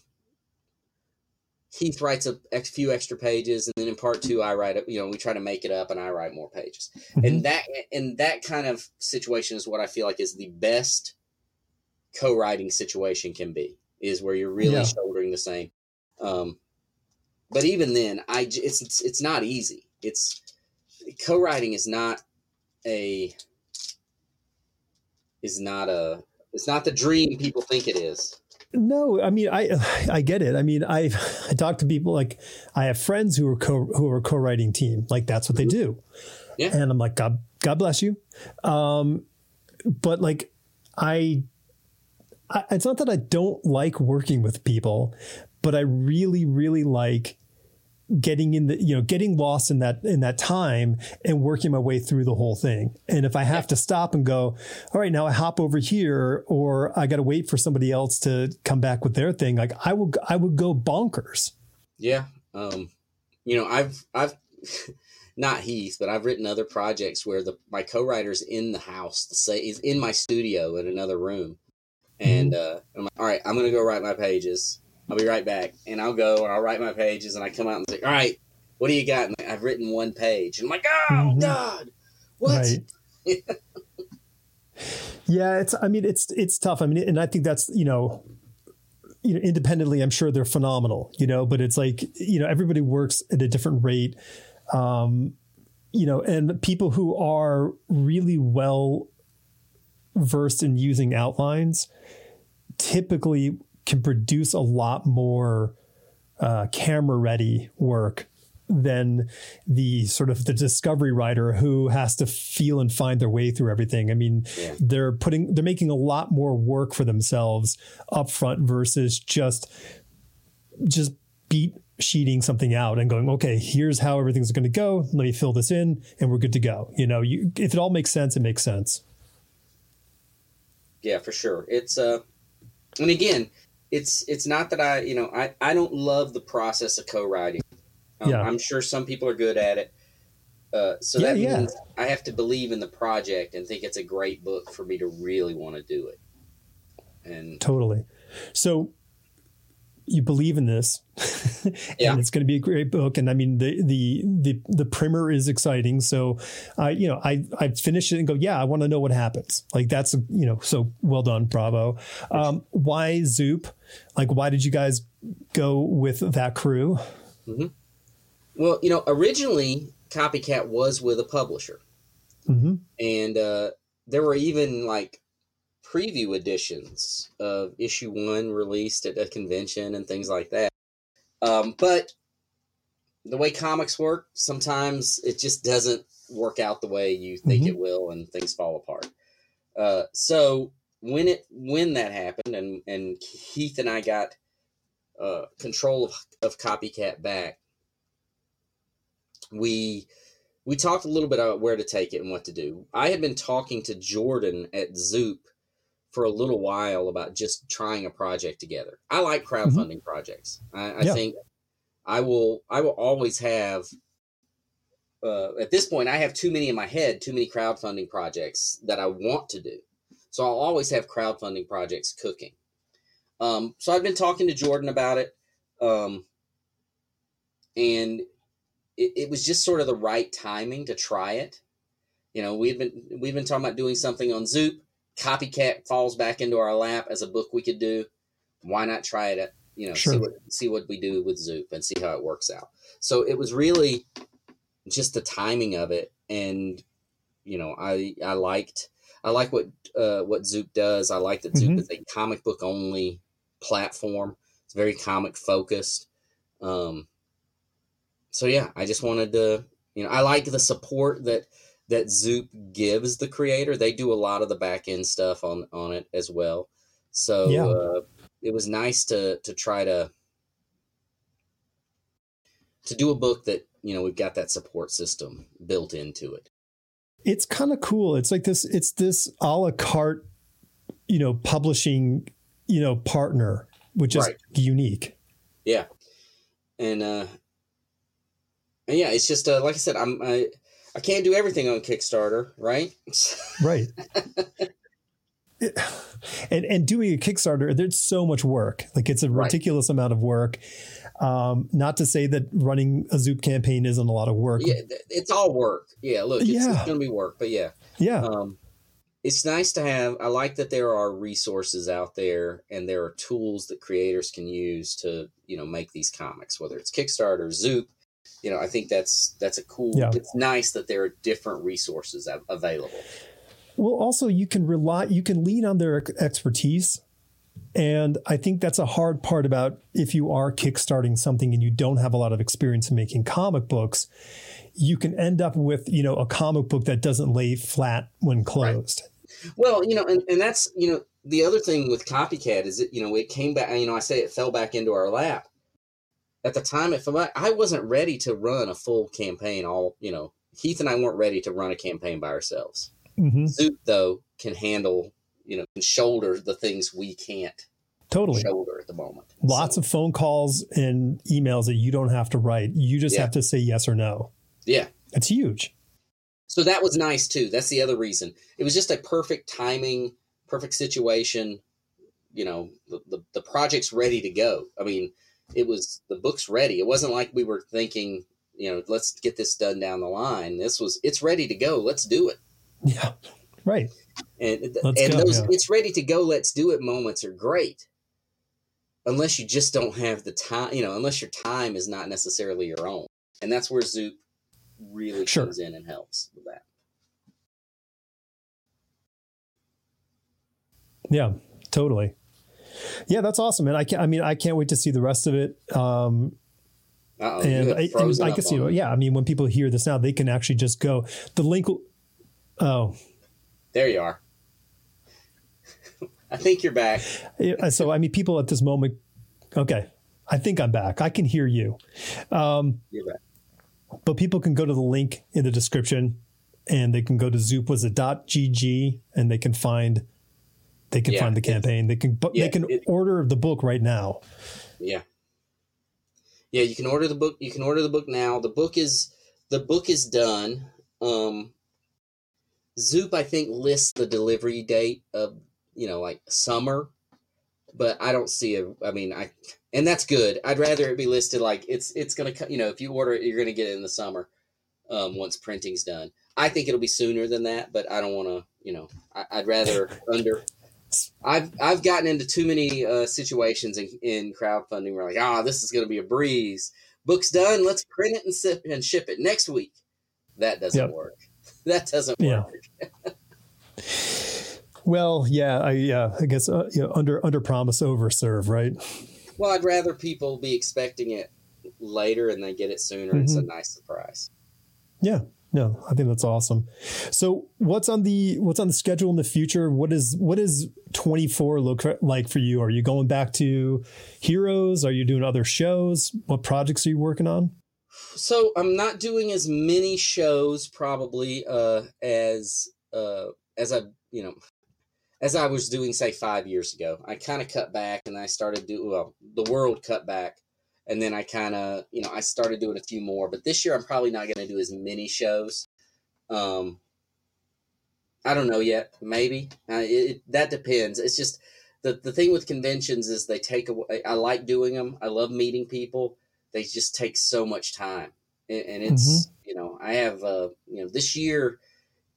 Heath writes a few extra pages, and then in part two, I write it. You know, we try to make it up, and I write more pages. Mhm. And that and that kind of situation is what I feel like is the best co-writing situation can be. Is where you're really Yeah. shouldering the same. Um, but even then, I it's, it's it's not easy. It's co-writing is not a is not a it's not the dream people think it is. No, I mean I I get it. I mean I I talk to people like I have friends who are co who are co-writing team. Like that's what they do. Yeah. And I'm like God God bless you. Um but like I, I it's not that I don't like working with people, but I really really like getting in the you know getting lost in that in that time and working my way through the whole thing and if i have to stop and go all right now i hop over here or i got to wait for somebody else to come back with their thing like i will i would go bonkers Yeah. Um, you know, I've I've not Heath, but I've written other projects where the my co-writer's in the house, the say is in my studio in another room. And uh, I'm like, all right, I'm gonna go write my pages. I'll be right back. And I'll go and I'll write my pages and I come out and say, All right, what do you got? And I've written one page. And I'm like, Oh Mhm. God, what? right yeah it's i mean it's it's tough i mean and i think that's you know you know independently i'm sure they're phenomenal you know but it's like you know everybody works at a different rate um you know and people who are really well versed in using outlines typically can produce a lot more uh, camera ready work than the sort of the discovery writer who has to feel and find their way through everything. I mean, Yeah. they're putting they're making a lot more work for themselves up front versus just just beat sheeting something out and going, okay, here's how everything's going to go. Let me fill this in, and we're good to go. You know, you if it all makes sense, it makes sense. Yeah, for sure. It's uh and again, it's it's not that I, you know, I I don't love the process of co-writing. Um, Yeah. I'm sure some people are good at it. Uh, so Yeah, that yeah. means I have to believe in the project and think it's a great book for me to really want to do it. And Totally. So you believe in this, Yeah. and it's going to be a great book. And I mean, the the the the primer is exciting. So, I you know, I I finish it and go, yeah, I want to know what happens. Like that's you know, so well done, bravo. Um, why Zoop? Like, why did you guys go with that crew? well, you know, originally Copycat was with a publisher. hmm and uh, there were even like preview editions of issue one released at a convention and things like that. Um, but the way comics work, sometimes it just doesn't work out the way you think Mhm. it will, and things fall apart. Uh, so when it when that happened, and and Heath and I got uh, control of, of Copycat back, we we talked a little bit about where to take it and what to do. I had been talking to Jordan at Zoop for a little while about just trying a project together. I like crowdfunding projects. I, I Mm-hmm. Yeah. think I will I will always have uh, at this point I have too many in my head, too many crowdfunding projects that I want to do. So I'll always have crowdfunding projects cooking. Um, so I've been talking to Jordan about it. Um, and it, it was just sort of the right timing to try it. You know, we've been we've been talking about doing something on Zoop. Copycat falls back into our lap as a book we could do. Why not try it at you know see what see what we do with Zoop and see how it works out. So it was really just the timing of it, and you know, I I liked I like what uh, what Zoop does. I like that Zoop Mhm. is a comic book only platform. It's very comic focused. Um, so yeah, I just wanted to, you know, I like the support that that Zoop gives the creator. They do a lot of the back end stuff on on it as well. So Yeah. uh, it was nice to to try to to do a book that you know we've got that support system built into it. It's kind of cool. It's like this. It's this a la carte, you know, publishing, you know, partner, which is Right. unique. Yeah, and uh, and yeah, it's just uh, like I said, I'm I, I can't do everything on Kickstarter, right? Right. And and doing a Kickstarter, there's so much work. Like it's a Right. ridiculous amount of work. Um, not to say that running a Zoop campaign isn't a lot of work. yeah, it's all work. Yeah, look, it's, Yeah. it's gonna be work, but yeah, Yeah. um, it's nice to have. I like that there are resources out there, and there are tools that creators can use to you know make these comics, whether it's Kickstarter, Zoop. You know, I think that's that's a cool. Yeah. It's nice that there are different resources available. Well, also you can rely, you can lean on their expertise, and I think that's a hard part about if you are kickstarting something and you don't have a lot of experience in making comic books, you can end up with you know a comic book that doesn't lay flat when closed. Well, you know, and, and that's you know the other thing with copycat is that you know it came back. You know, I say it fell back into our lap. At the time, it back. I wasn't ready to run a full campaign. All you know, Heath and I weren't ready to run a campaign by ourselves. hmm Zoop though can handle you know can shoulder the things we can't Totally. shoulder at the moment. Lots So, of phone calls and emails that you don't have to write. You just Yeah. have to say yes or no. yeah. It's huge. So that was nice too. That's the other reason. It was just a perfect timing, perfect situation. You know, the, the, the project's ready to go. I mean, it was the book's ready. It wasn't like we were thinking, you know, let's get this done down the line. This was it's ready to go. Let's do it. Yeah. Right. And Let's and go, those yeah. it's ready to go, let's do it moments are great. Unless you just don't have the time, you know, unless your time is not necessarily your own. And that's where Zoop really Sure. comes in and helps with that. Yeah, totally. Yeah, that's awesome, and I can I mean, I can't wait to see the rest of it. Um, Uh-oh, and you I, I can see, yeah. I mean, when people hear this now, they can actually just go. The link. will- Oh, There you are. I think you're back. So I mean, people at this moment. Okay, I think I'm back. I can hear you. Um, You're back. but people can go to the link in the description, and they can go to Zoop was it dot gg, and they can find. They can Yeah, find the campaign. They can. But yeah, they can it- order the book right now. Yeah. Yeah, you can order the book. You can order the book now. The book is the book is done. Um Zoop I think lists the delivery date of, you know, like summer, but I don't see a I mean, I and that's good. I'd rather it be listed like it's it's going to you know, if you order it you're going to get it in the summer um once printing's done. I think it'll be sooner than that, but I don't want to, you know, I, I'd rather under I've I've gotten into too many uh, situations in, in crowdfunding where like, ah, this is going to be a breeze. Book's done. Let's print it and sip and ship it next week. That doesn't Yep. work. That doesn't Yeah. work. Well, yeah, I yeah, I guess uh, you know, under under promise over serve, right? Well, I'd rather people be expecting it later and they get it sooner. It's a nice surprise. Yeah, no, I think that's awesome. So, what's on the what's on the schedule in the future? What is what is twenty four look like for you? Are you going back to Heroes? Are you doing other shows? What projects are you working on? So I'm not doing as many shows probably uh, as uh, as I you know as I was doing say five years ago. I kind of cut back and I started do well. The world cut back, and then I kind of you know I started doing a few more. But this year I'm probably not going to do as many shows. Um, I don't know yet. Maybe uh, it, that depends. It's just the the thing with conventions is they take away. I like doing them. I love meeting people. They just take so much time, and, and it's you know I have uh you know this year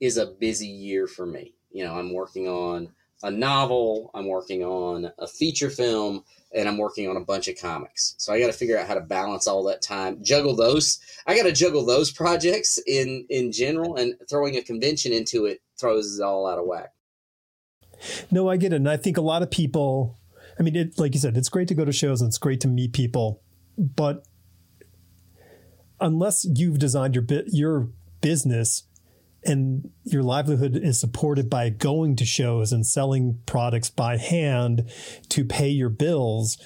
is a busy year for me. You know I'm working on a novel, I'm working on a feature film, and I'm working on a bunch of comics. So I got to figure out how to balance all that time, juggle those. I got to juggle those projects in in general, and throwing a convention into it throws it all out of whack. No, I get it, and I think a lot of people. I mean, it, like you said, it's great to go to shows and it's great to meet people, but unless you've designed your bit your business and your livelihood is supported by going to shows and selling products by hand to pay your bills,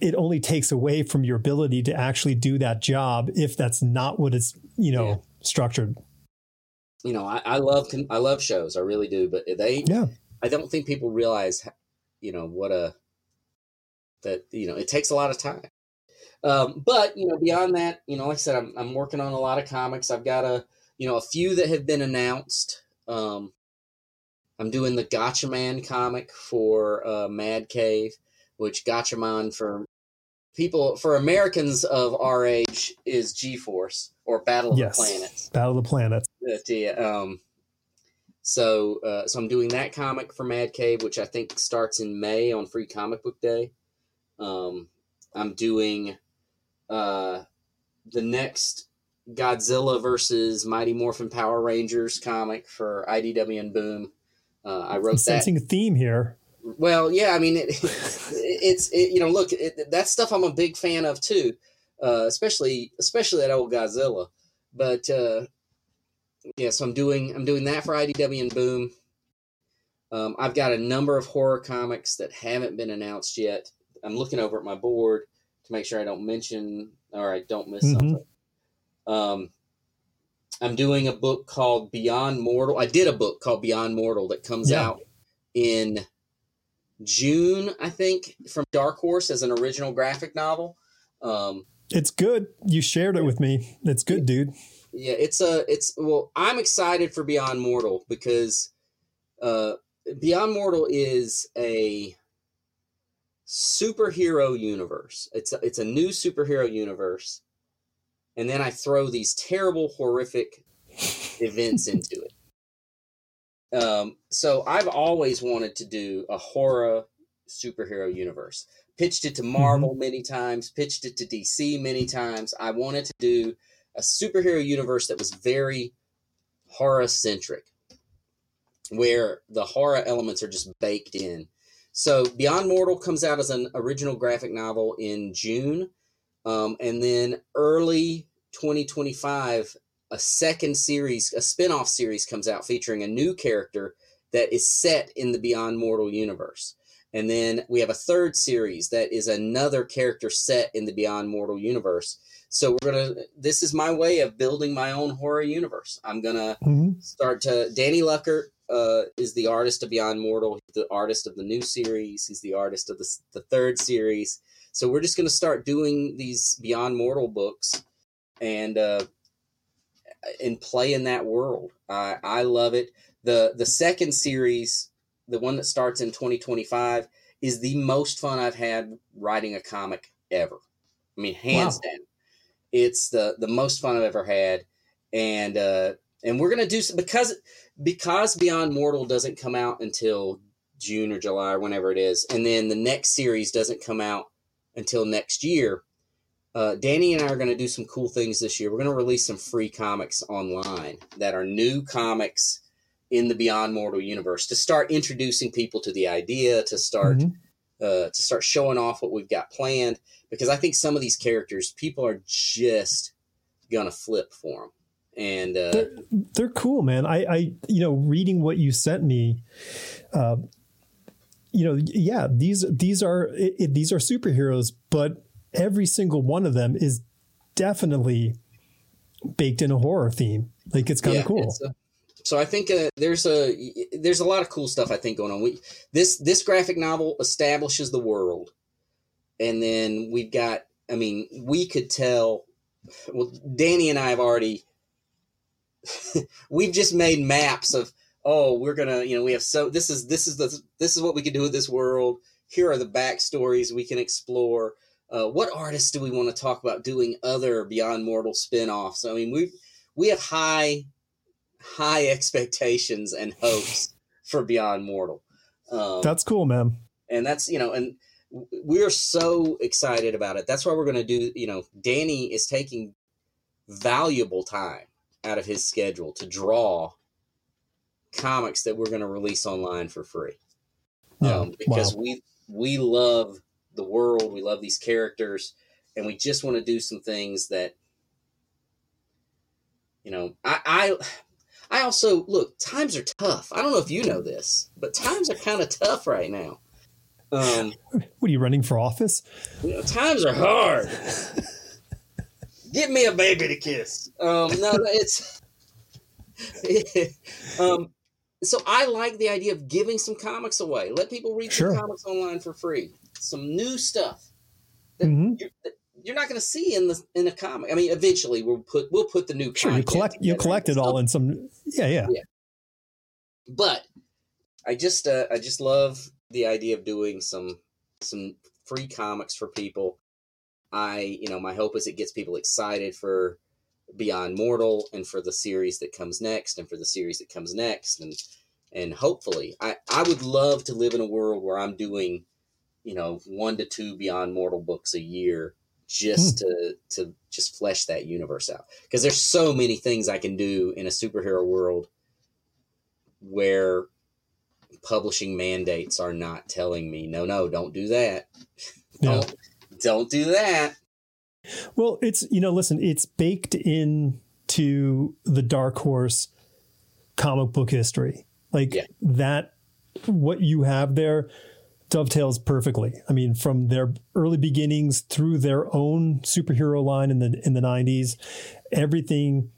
it only takes away from your ability to actually do that job if that's not what it's you know yeah. structured. You know, I, I love I love shows, I really do, but they yeah. I don't think people realize, you know, what a that you know it takes a lot of time. Um, but you know, beyond that, you know, like I said, I'm I'm working on a lot of comics. I've got a you know a few that have been announced. Um, I'm doing the Gatchaman comic for uh, Mad Cave, which Gatchaman for people for Americans of our age is G Force or Battle of yes, the Planets. Battle of the Planets. But, yeah, um, so uh, so I'm doing that comic for Mad Cave, which I think starts in May on Free Comic Book Day. Um, I'm doing uh, the next Godzilla versus Mighty Morphin Power Rangers comic for IDW and Boom. Uh, I wrote I'm sensing that. a theme here. Well, yeah, I mean, it, it's it, you know, look, it, that stuff I'm a big fan of too, uh, especially especially that old Godzilla. But uh, yeah, so I'm doing I'm doing that for IDW and Boom. Um, I've got a number of horror comics that haven't been announced yet. I'm looking over at my board to make sure I don't mention or I don't miss mm-hmm. something. Um, I'm doing a book called Beyond Mortal. I did a book called Beyond Mortal that comes yeah. out in June, I think, from Dark Horse as an original graphic novel. Um, it's good. You shared it with me. It's good, dude. Yeah, it's a it's well, I'm excited for Beyond Mortal because uh Beyond Mortal is a superhero universe. It's a, it's a new superhero universe, and then I throw these terrible, horrific events into it. Um, so I've always wanted to do a horror superhero universe. Pitched it to Marvel mm-hmm. many times. Pitched it to DC many times. I wanted to do a superhero universe that was very horror centric, where the horror elements are just baked in so Beyond Mortal comes out as an original graphic novel in June. Um, and then early 2025, a second series, a spin-off series comes out featuring a new character that is set in the Beyond Mortal universe. And then we have a third series that is another character set in the Beyond Mortal universe. So we're gonna. This is my way of building my own horror universe. I'm gonna mm-hmm. start to. Danny Luckert uh, is the artist of Beyond Mortal. He's the artist of the new series. He's the artist of the, the third series. So we're just going to start doing these Beyond Mortal books and uh, and play in that world. I I love it. the The second series, the one that starts in 2025, is the most fun I've had writing a comic ever. I mean, hands wow. down, it's the the most fun I've ever had. And uh, and we're gonna do some because because Beyond Mortal doesn't come out until June or July or whenever it is, and then the next series doesn't come out until next year. Uh, Danny and I are going to do some cool things this year. We're going to release some free comics online that are new comics in the Beyond Mortal universe to start introducing people to the idea, to start mm-hmm. uh, to start showing off what we've got planned. Because I think some of these characters, people are just gonna flip for them and uh, they're, they're, cool, man. I, I, you know, reading what you sent me, uh, you know, yeah, these these are it, it, these are superheroes, but every single one of them is definitely baked in a horror theme. Like it's kind of yeah, cool. A, so I think uh, there's a there's a lot of cool stuff I think going on. We this this graphic novel establishes the world, and then we've got. I mean, we could tell. Well, Danny and I have already we've just made maps of oh we're gonna you know we have so this is this is the this is what we can do with this world here are the backstories we can explore uh, what artists do we want to talk about doing other beyond mortal spin-offs i mean we we have high high expectations and hopes for beyond mortal Um, That's cool, man. and that's you know, and we're so excited about it. That's why we're going to do. You know, Danny is taking valuable time out of his schedule to draw comics that we're going to release online for free. Yeah. um, because wow. we we love the world, we love these characters, and we just want to do some things that you know. I I, I also look. Times are tough. I don't know if you know this, but times are kind of tough right now. Um, What are you running for office? you know, times are hard. Give me a baby to kiss. Um, no, it's. um, so I like the idea of giving some comics away. Let people read Sure. some comics online for free. Some new stuff that Mhm. you're, that you're not going to see in the in a comic. I mean, eventually we'll put we'll put the new. Sure, you collect you collect it all in some. Yeah, yeah. but I just uh, I just love the idea of doing some some free comics for people. I you know my hope is it gets people excited for Beyond Mortal and for the series that comes next and for the series that comes next. And and hopefully I I would love to live in a world where I'm doing you know one to two Beyond Mortal books a year just hmm. to to just flesh that universe out. Because there's so many things I can do in a superhero world where publishing mandates are not telling me no no don't do that. Yeah. don't don't do that Well, it's you know, listen, it's baked in to the Dark Horse comic book history. Like Yeah. that what you have there dovetails perfectly. I mean, from their early beginnings through their own superhero line in the in the 90s, everything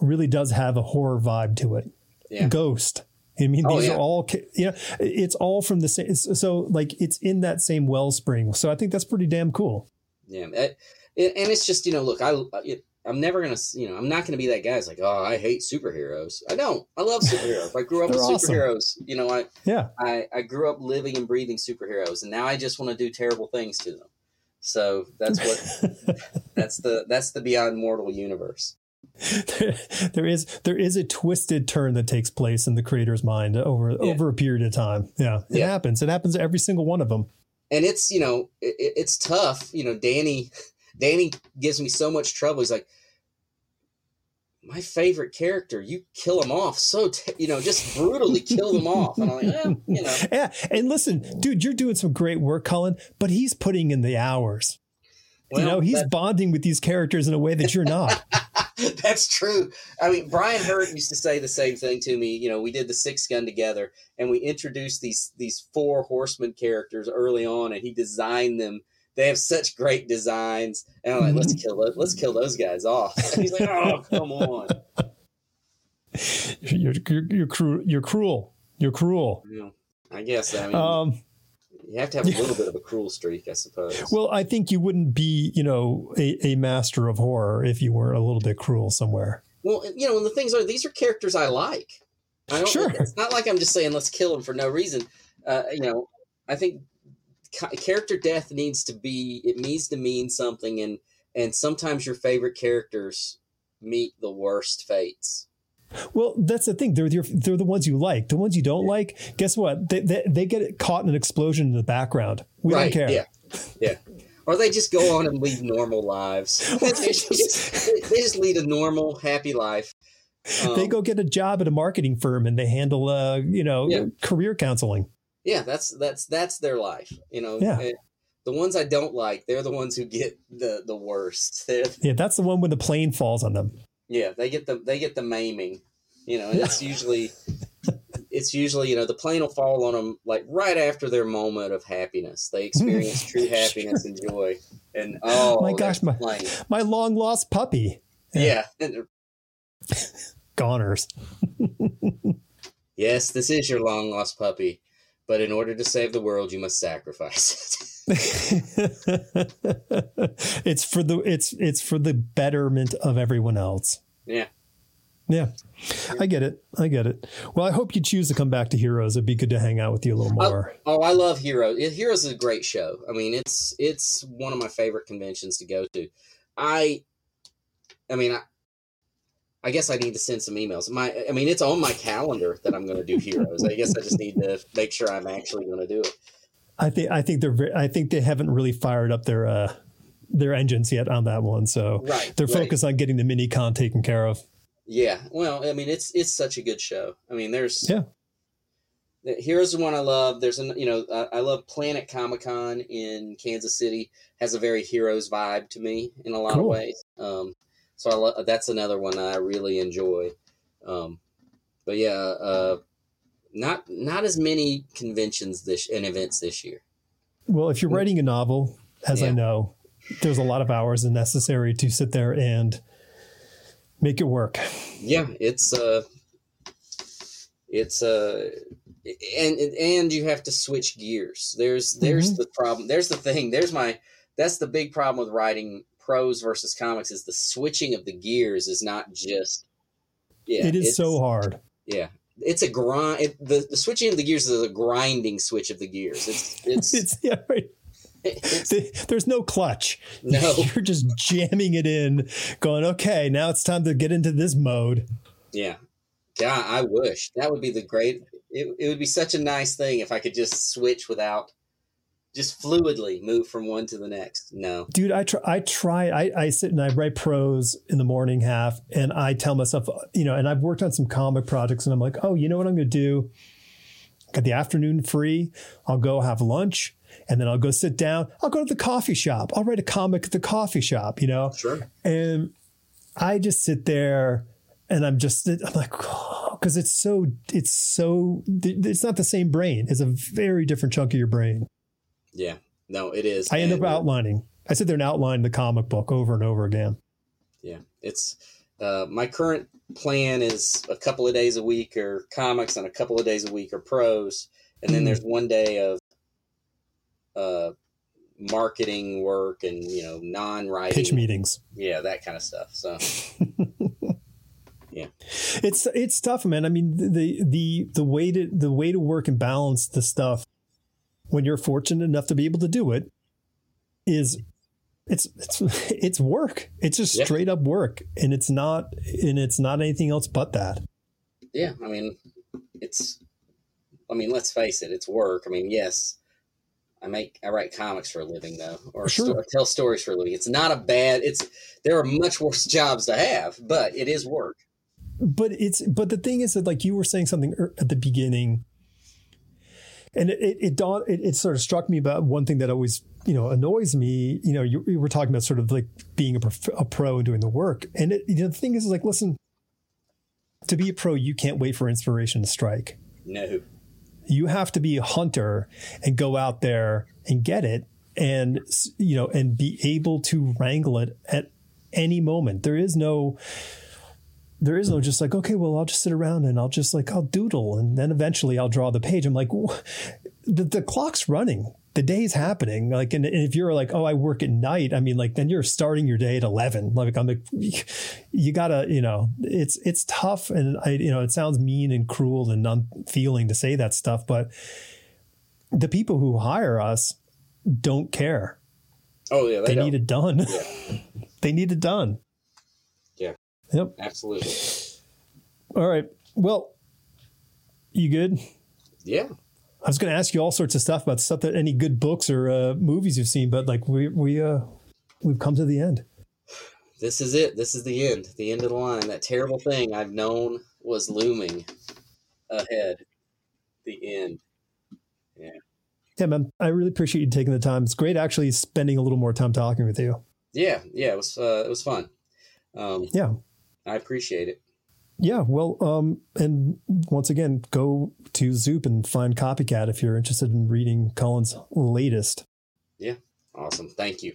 really does have a horror vibe to it. yeah Ghost. I mean, Oh, these yeah. are all, ca- yeah, it's all from the same. So, like, it's in that same wellspring. So, I think that's pretty damn cool. yeah eh, it- and it's just you know look i i'm never gonna you know i'm not gonna be that guy who's like oh i hate superheroes i don't i love superheroes i grew up with They're awesome. superheroes you know i Yeah. I, I grew up living and breathing superheroes and now i just want to do terrible things to them so that's what that's the that's the beyond mortal universe there, there is there is a twisted turn that takes place in the creator's mind over over a period of time. Yeah, it Yeah. happens. It happens to every single one of them. and it's you know it, it- it's tough you know danny danny gives me so much trouble he's like my favorite character you kill him off so t- you know just brutally kill them off and i'm like eh, you know Yeah, and listen, dude, you're doing some great work, Cullen, but he's putting in the hours. you know, he's bonding with these characters in a way that you're not. that's true i mean Brian Hurtt used to say the same thing to me you know we did the Sixth Gun together and we introduced these these four horseman characters early on and he designed them they have such great designs and i'm like let's kill those let's kill those guys off and he's like oh come on you're, you're you're cruel. You're cruel. You're cruel. You I guess I mean Um, you have to have a little bit of a cruel streak, I suppose. well, I think you wouldn't be, you know, a, a master of horror if you weren't a little bit cruel somewhere. well, you know, and the things are these are characters I like. I don't. Sure. It's not like I'm just saying let's kill them for no reason. Uh, you know, I think character death needs to be it needs to mean something, and and sometimes your favorite characters meet the worst fates. Well, that's the thing. They're your, they're the ones you like. The ones you don't like, guess what? They, they they get caught in an explosion in the background. We right? don't care. Yeah. Yeah. Or they just go on and lead normal lives. they, just, they just lead a normal, happy life. they Um, go get a job at a marketing firm and they handle, uh, you know, Yeah. career counseling. yeah that's that's that's their life you know Yeah. The ones i don't like they're the ones who get the the worst they're, Yeah, that's the one when the plane falls on them. Yeah they get the they get the maiming you know and it's usually it's usually you know the plane will fall on them like right after their moment of happiness they experience true happiness and joy and oh My gosh, my- plane. My long lost puppy. yeah and- Goners. yes this is your long lost puppy but in order to save the world you must sacrifice it it's for the it's it's for the betterment of everyone else. Yeah Yeah. I get it. I get it. Well, I hope you choose to come back to Heroes. It'd be good to hang out with you a little more. Oh, I love Heroes. Heroes is a great show. I mean, it's it's one of my favorite conventions to go to. I, I mean, I, I guess I need to send some emails. My, I mean, it's on my calendar that I'm going to do Heroes. I guess I just need to make sure I'm actually going to do it. I think I think they're very, I think they haven't really fired up their uh, their engines yet on that one. So Right, they're right. focused on getting the mini con taken care of. Yeah, well, I mean, it's it's such a good show. I mean, there's Yeah. Here's the one I love. There's an you know I, I love Planet Comic Con in Kansas City. Has a very Heroes vibe to me in a lot of ways. Um, so I lo- that's another one I really enjoy. Um, but yeah, uh, not not as many conventions this and events this year. Well, if you're writing a novel, as I know, there's a lot of hours necessary to sit there and make it work. Yeah, it's uh it's uh and and you have to switch gears. There's there's Mhm. the problem. There's the thing. There's my that's the big problem with writing prose versus comics is the switching of the gears is not just yeah. it is so hard. yeah. It's a grind. It, the the switching of the gears is a grinding switch of the gears. It's it's, It's yeah, right. There's no clutch. no You're just jamming it in, going, okay, now it's time to get into this mode. Yeah. God, I wish that would be the great. It, it would be such a nice thing if I could just switch without, just fluidly move from one to the next. No. Dude, I try, I try, I, I sit and I write prose in the morning half and I tell myself, you know, and I've worked on some comic projects and I'm like, oh, you know what I'm going to do? Got the afternoon free. I'll go have lunch and then I'll go sit down. I'll go to the coffee shop. I'll write a comic at the coffee shop, you know? Sure. And I just sit there and I'm just, I'm like, because it's so, it's so, it's not the same brain. It's a very different chunk of your brain. Yeah. No, it is. I end up And, uh, outlining. I sit there and outline the comic book over and over again. Yeah. It's uh, my current plan is a couple of days a week are comics and a couple of days a week are prose, and then Mm. there's one day of uh, marketing work and you know non-writing Pitch meetings. Yeah, that kind of stuff. So yeah. It's it's tough, man. I mean, the the the way to the way to work and balance the stuff when you're fortunate enough to be able to do it is it's it's it's work. It's just Yeah. straight up work, and it's not and it's not anything else but that. yeah, I mean, it's. I mean, let's face it, it's work. I mean, yes, I make I write comics for a living though, or Sure. sto- tell stories for a living. It's not a bad. It's there are much worse jobs to have, but it is work. but it's but the thing is that like you were saying something er, at the beginning and it it it, dawned, it it sort of struck me about one thing that always you know annoys me you know you, you were talking about sort of like being a, prof, a pro and doing the work and it, you know, the thing is, is like listen to be a pro you can't wait for inspiration to strike No, you have to be a hunter and go out there and get it and you know and be able to wrangle it at any moment. There is no there is no just like okay well i'll just sit around and i'll just like i'll doodle and then eventually i'll draw the page. I'm like the, the clock's running the day's happening like and, and if you're like oh i work at night i mean like then you're starting your day at 11 like i'm like you gotta you know it's it's tough and i you know it sounds mean and cruel and unfeeling to say that stuff but the people who hire us don't care. Oh yeah, they they, need it done. Yeah, they need it done. Yeah. yep. Absolutely. all right. Well you good? Yeah, I was going to ask you all sorts of stuff about stuff that any good books or uh, movies you've seen, but like we we uh we've come to the end. this is it. This is the end. The end of the line. That terrible thing I've known was looming ahead. The end. Yeah, Yeah, man, I really appreciate you taking the time. It's great actually spending a little more time talking with you. Yeah, yeah. It was uh, it was fun. Um, Yeah, I appreciate it. Yeah. Well, um, and once again, go to Zoop and find Copycat if you're interested in reading Cullen's latest. Yeah, awesome. Thank you.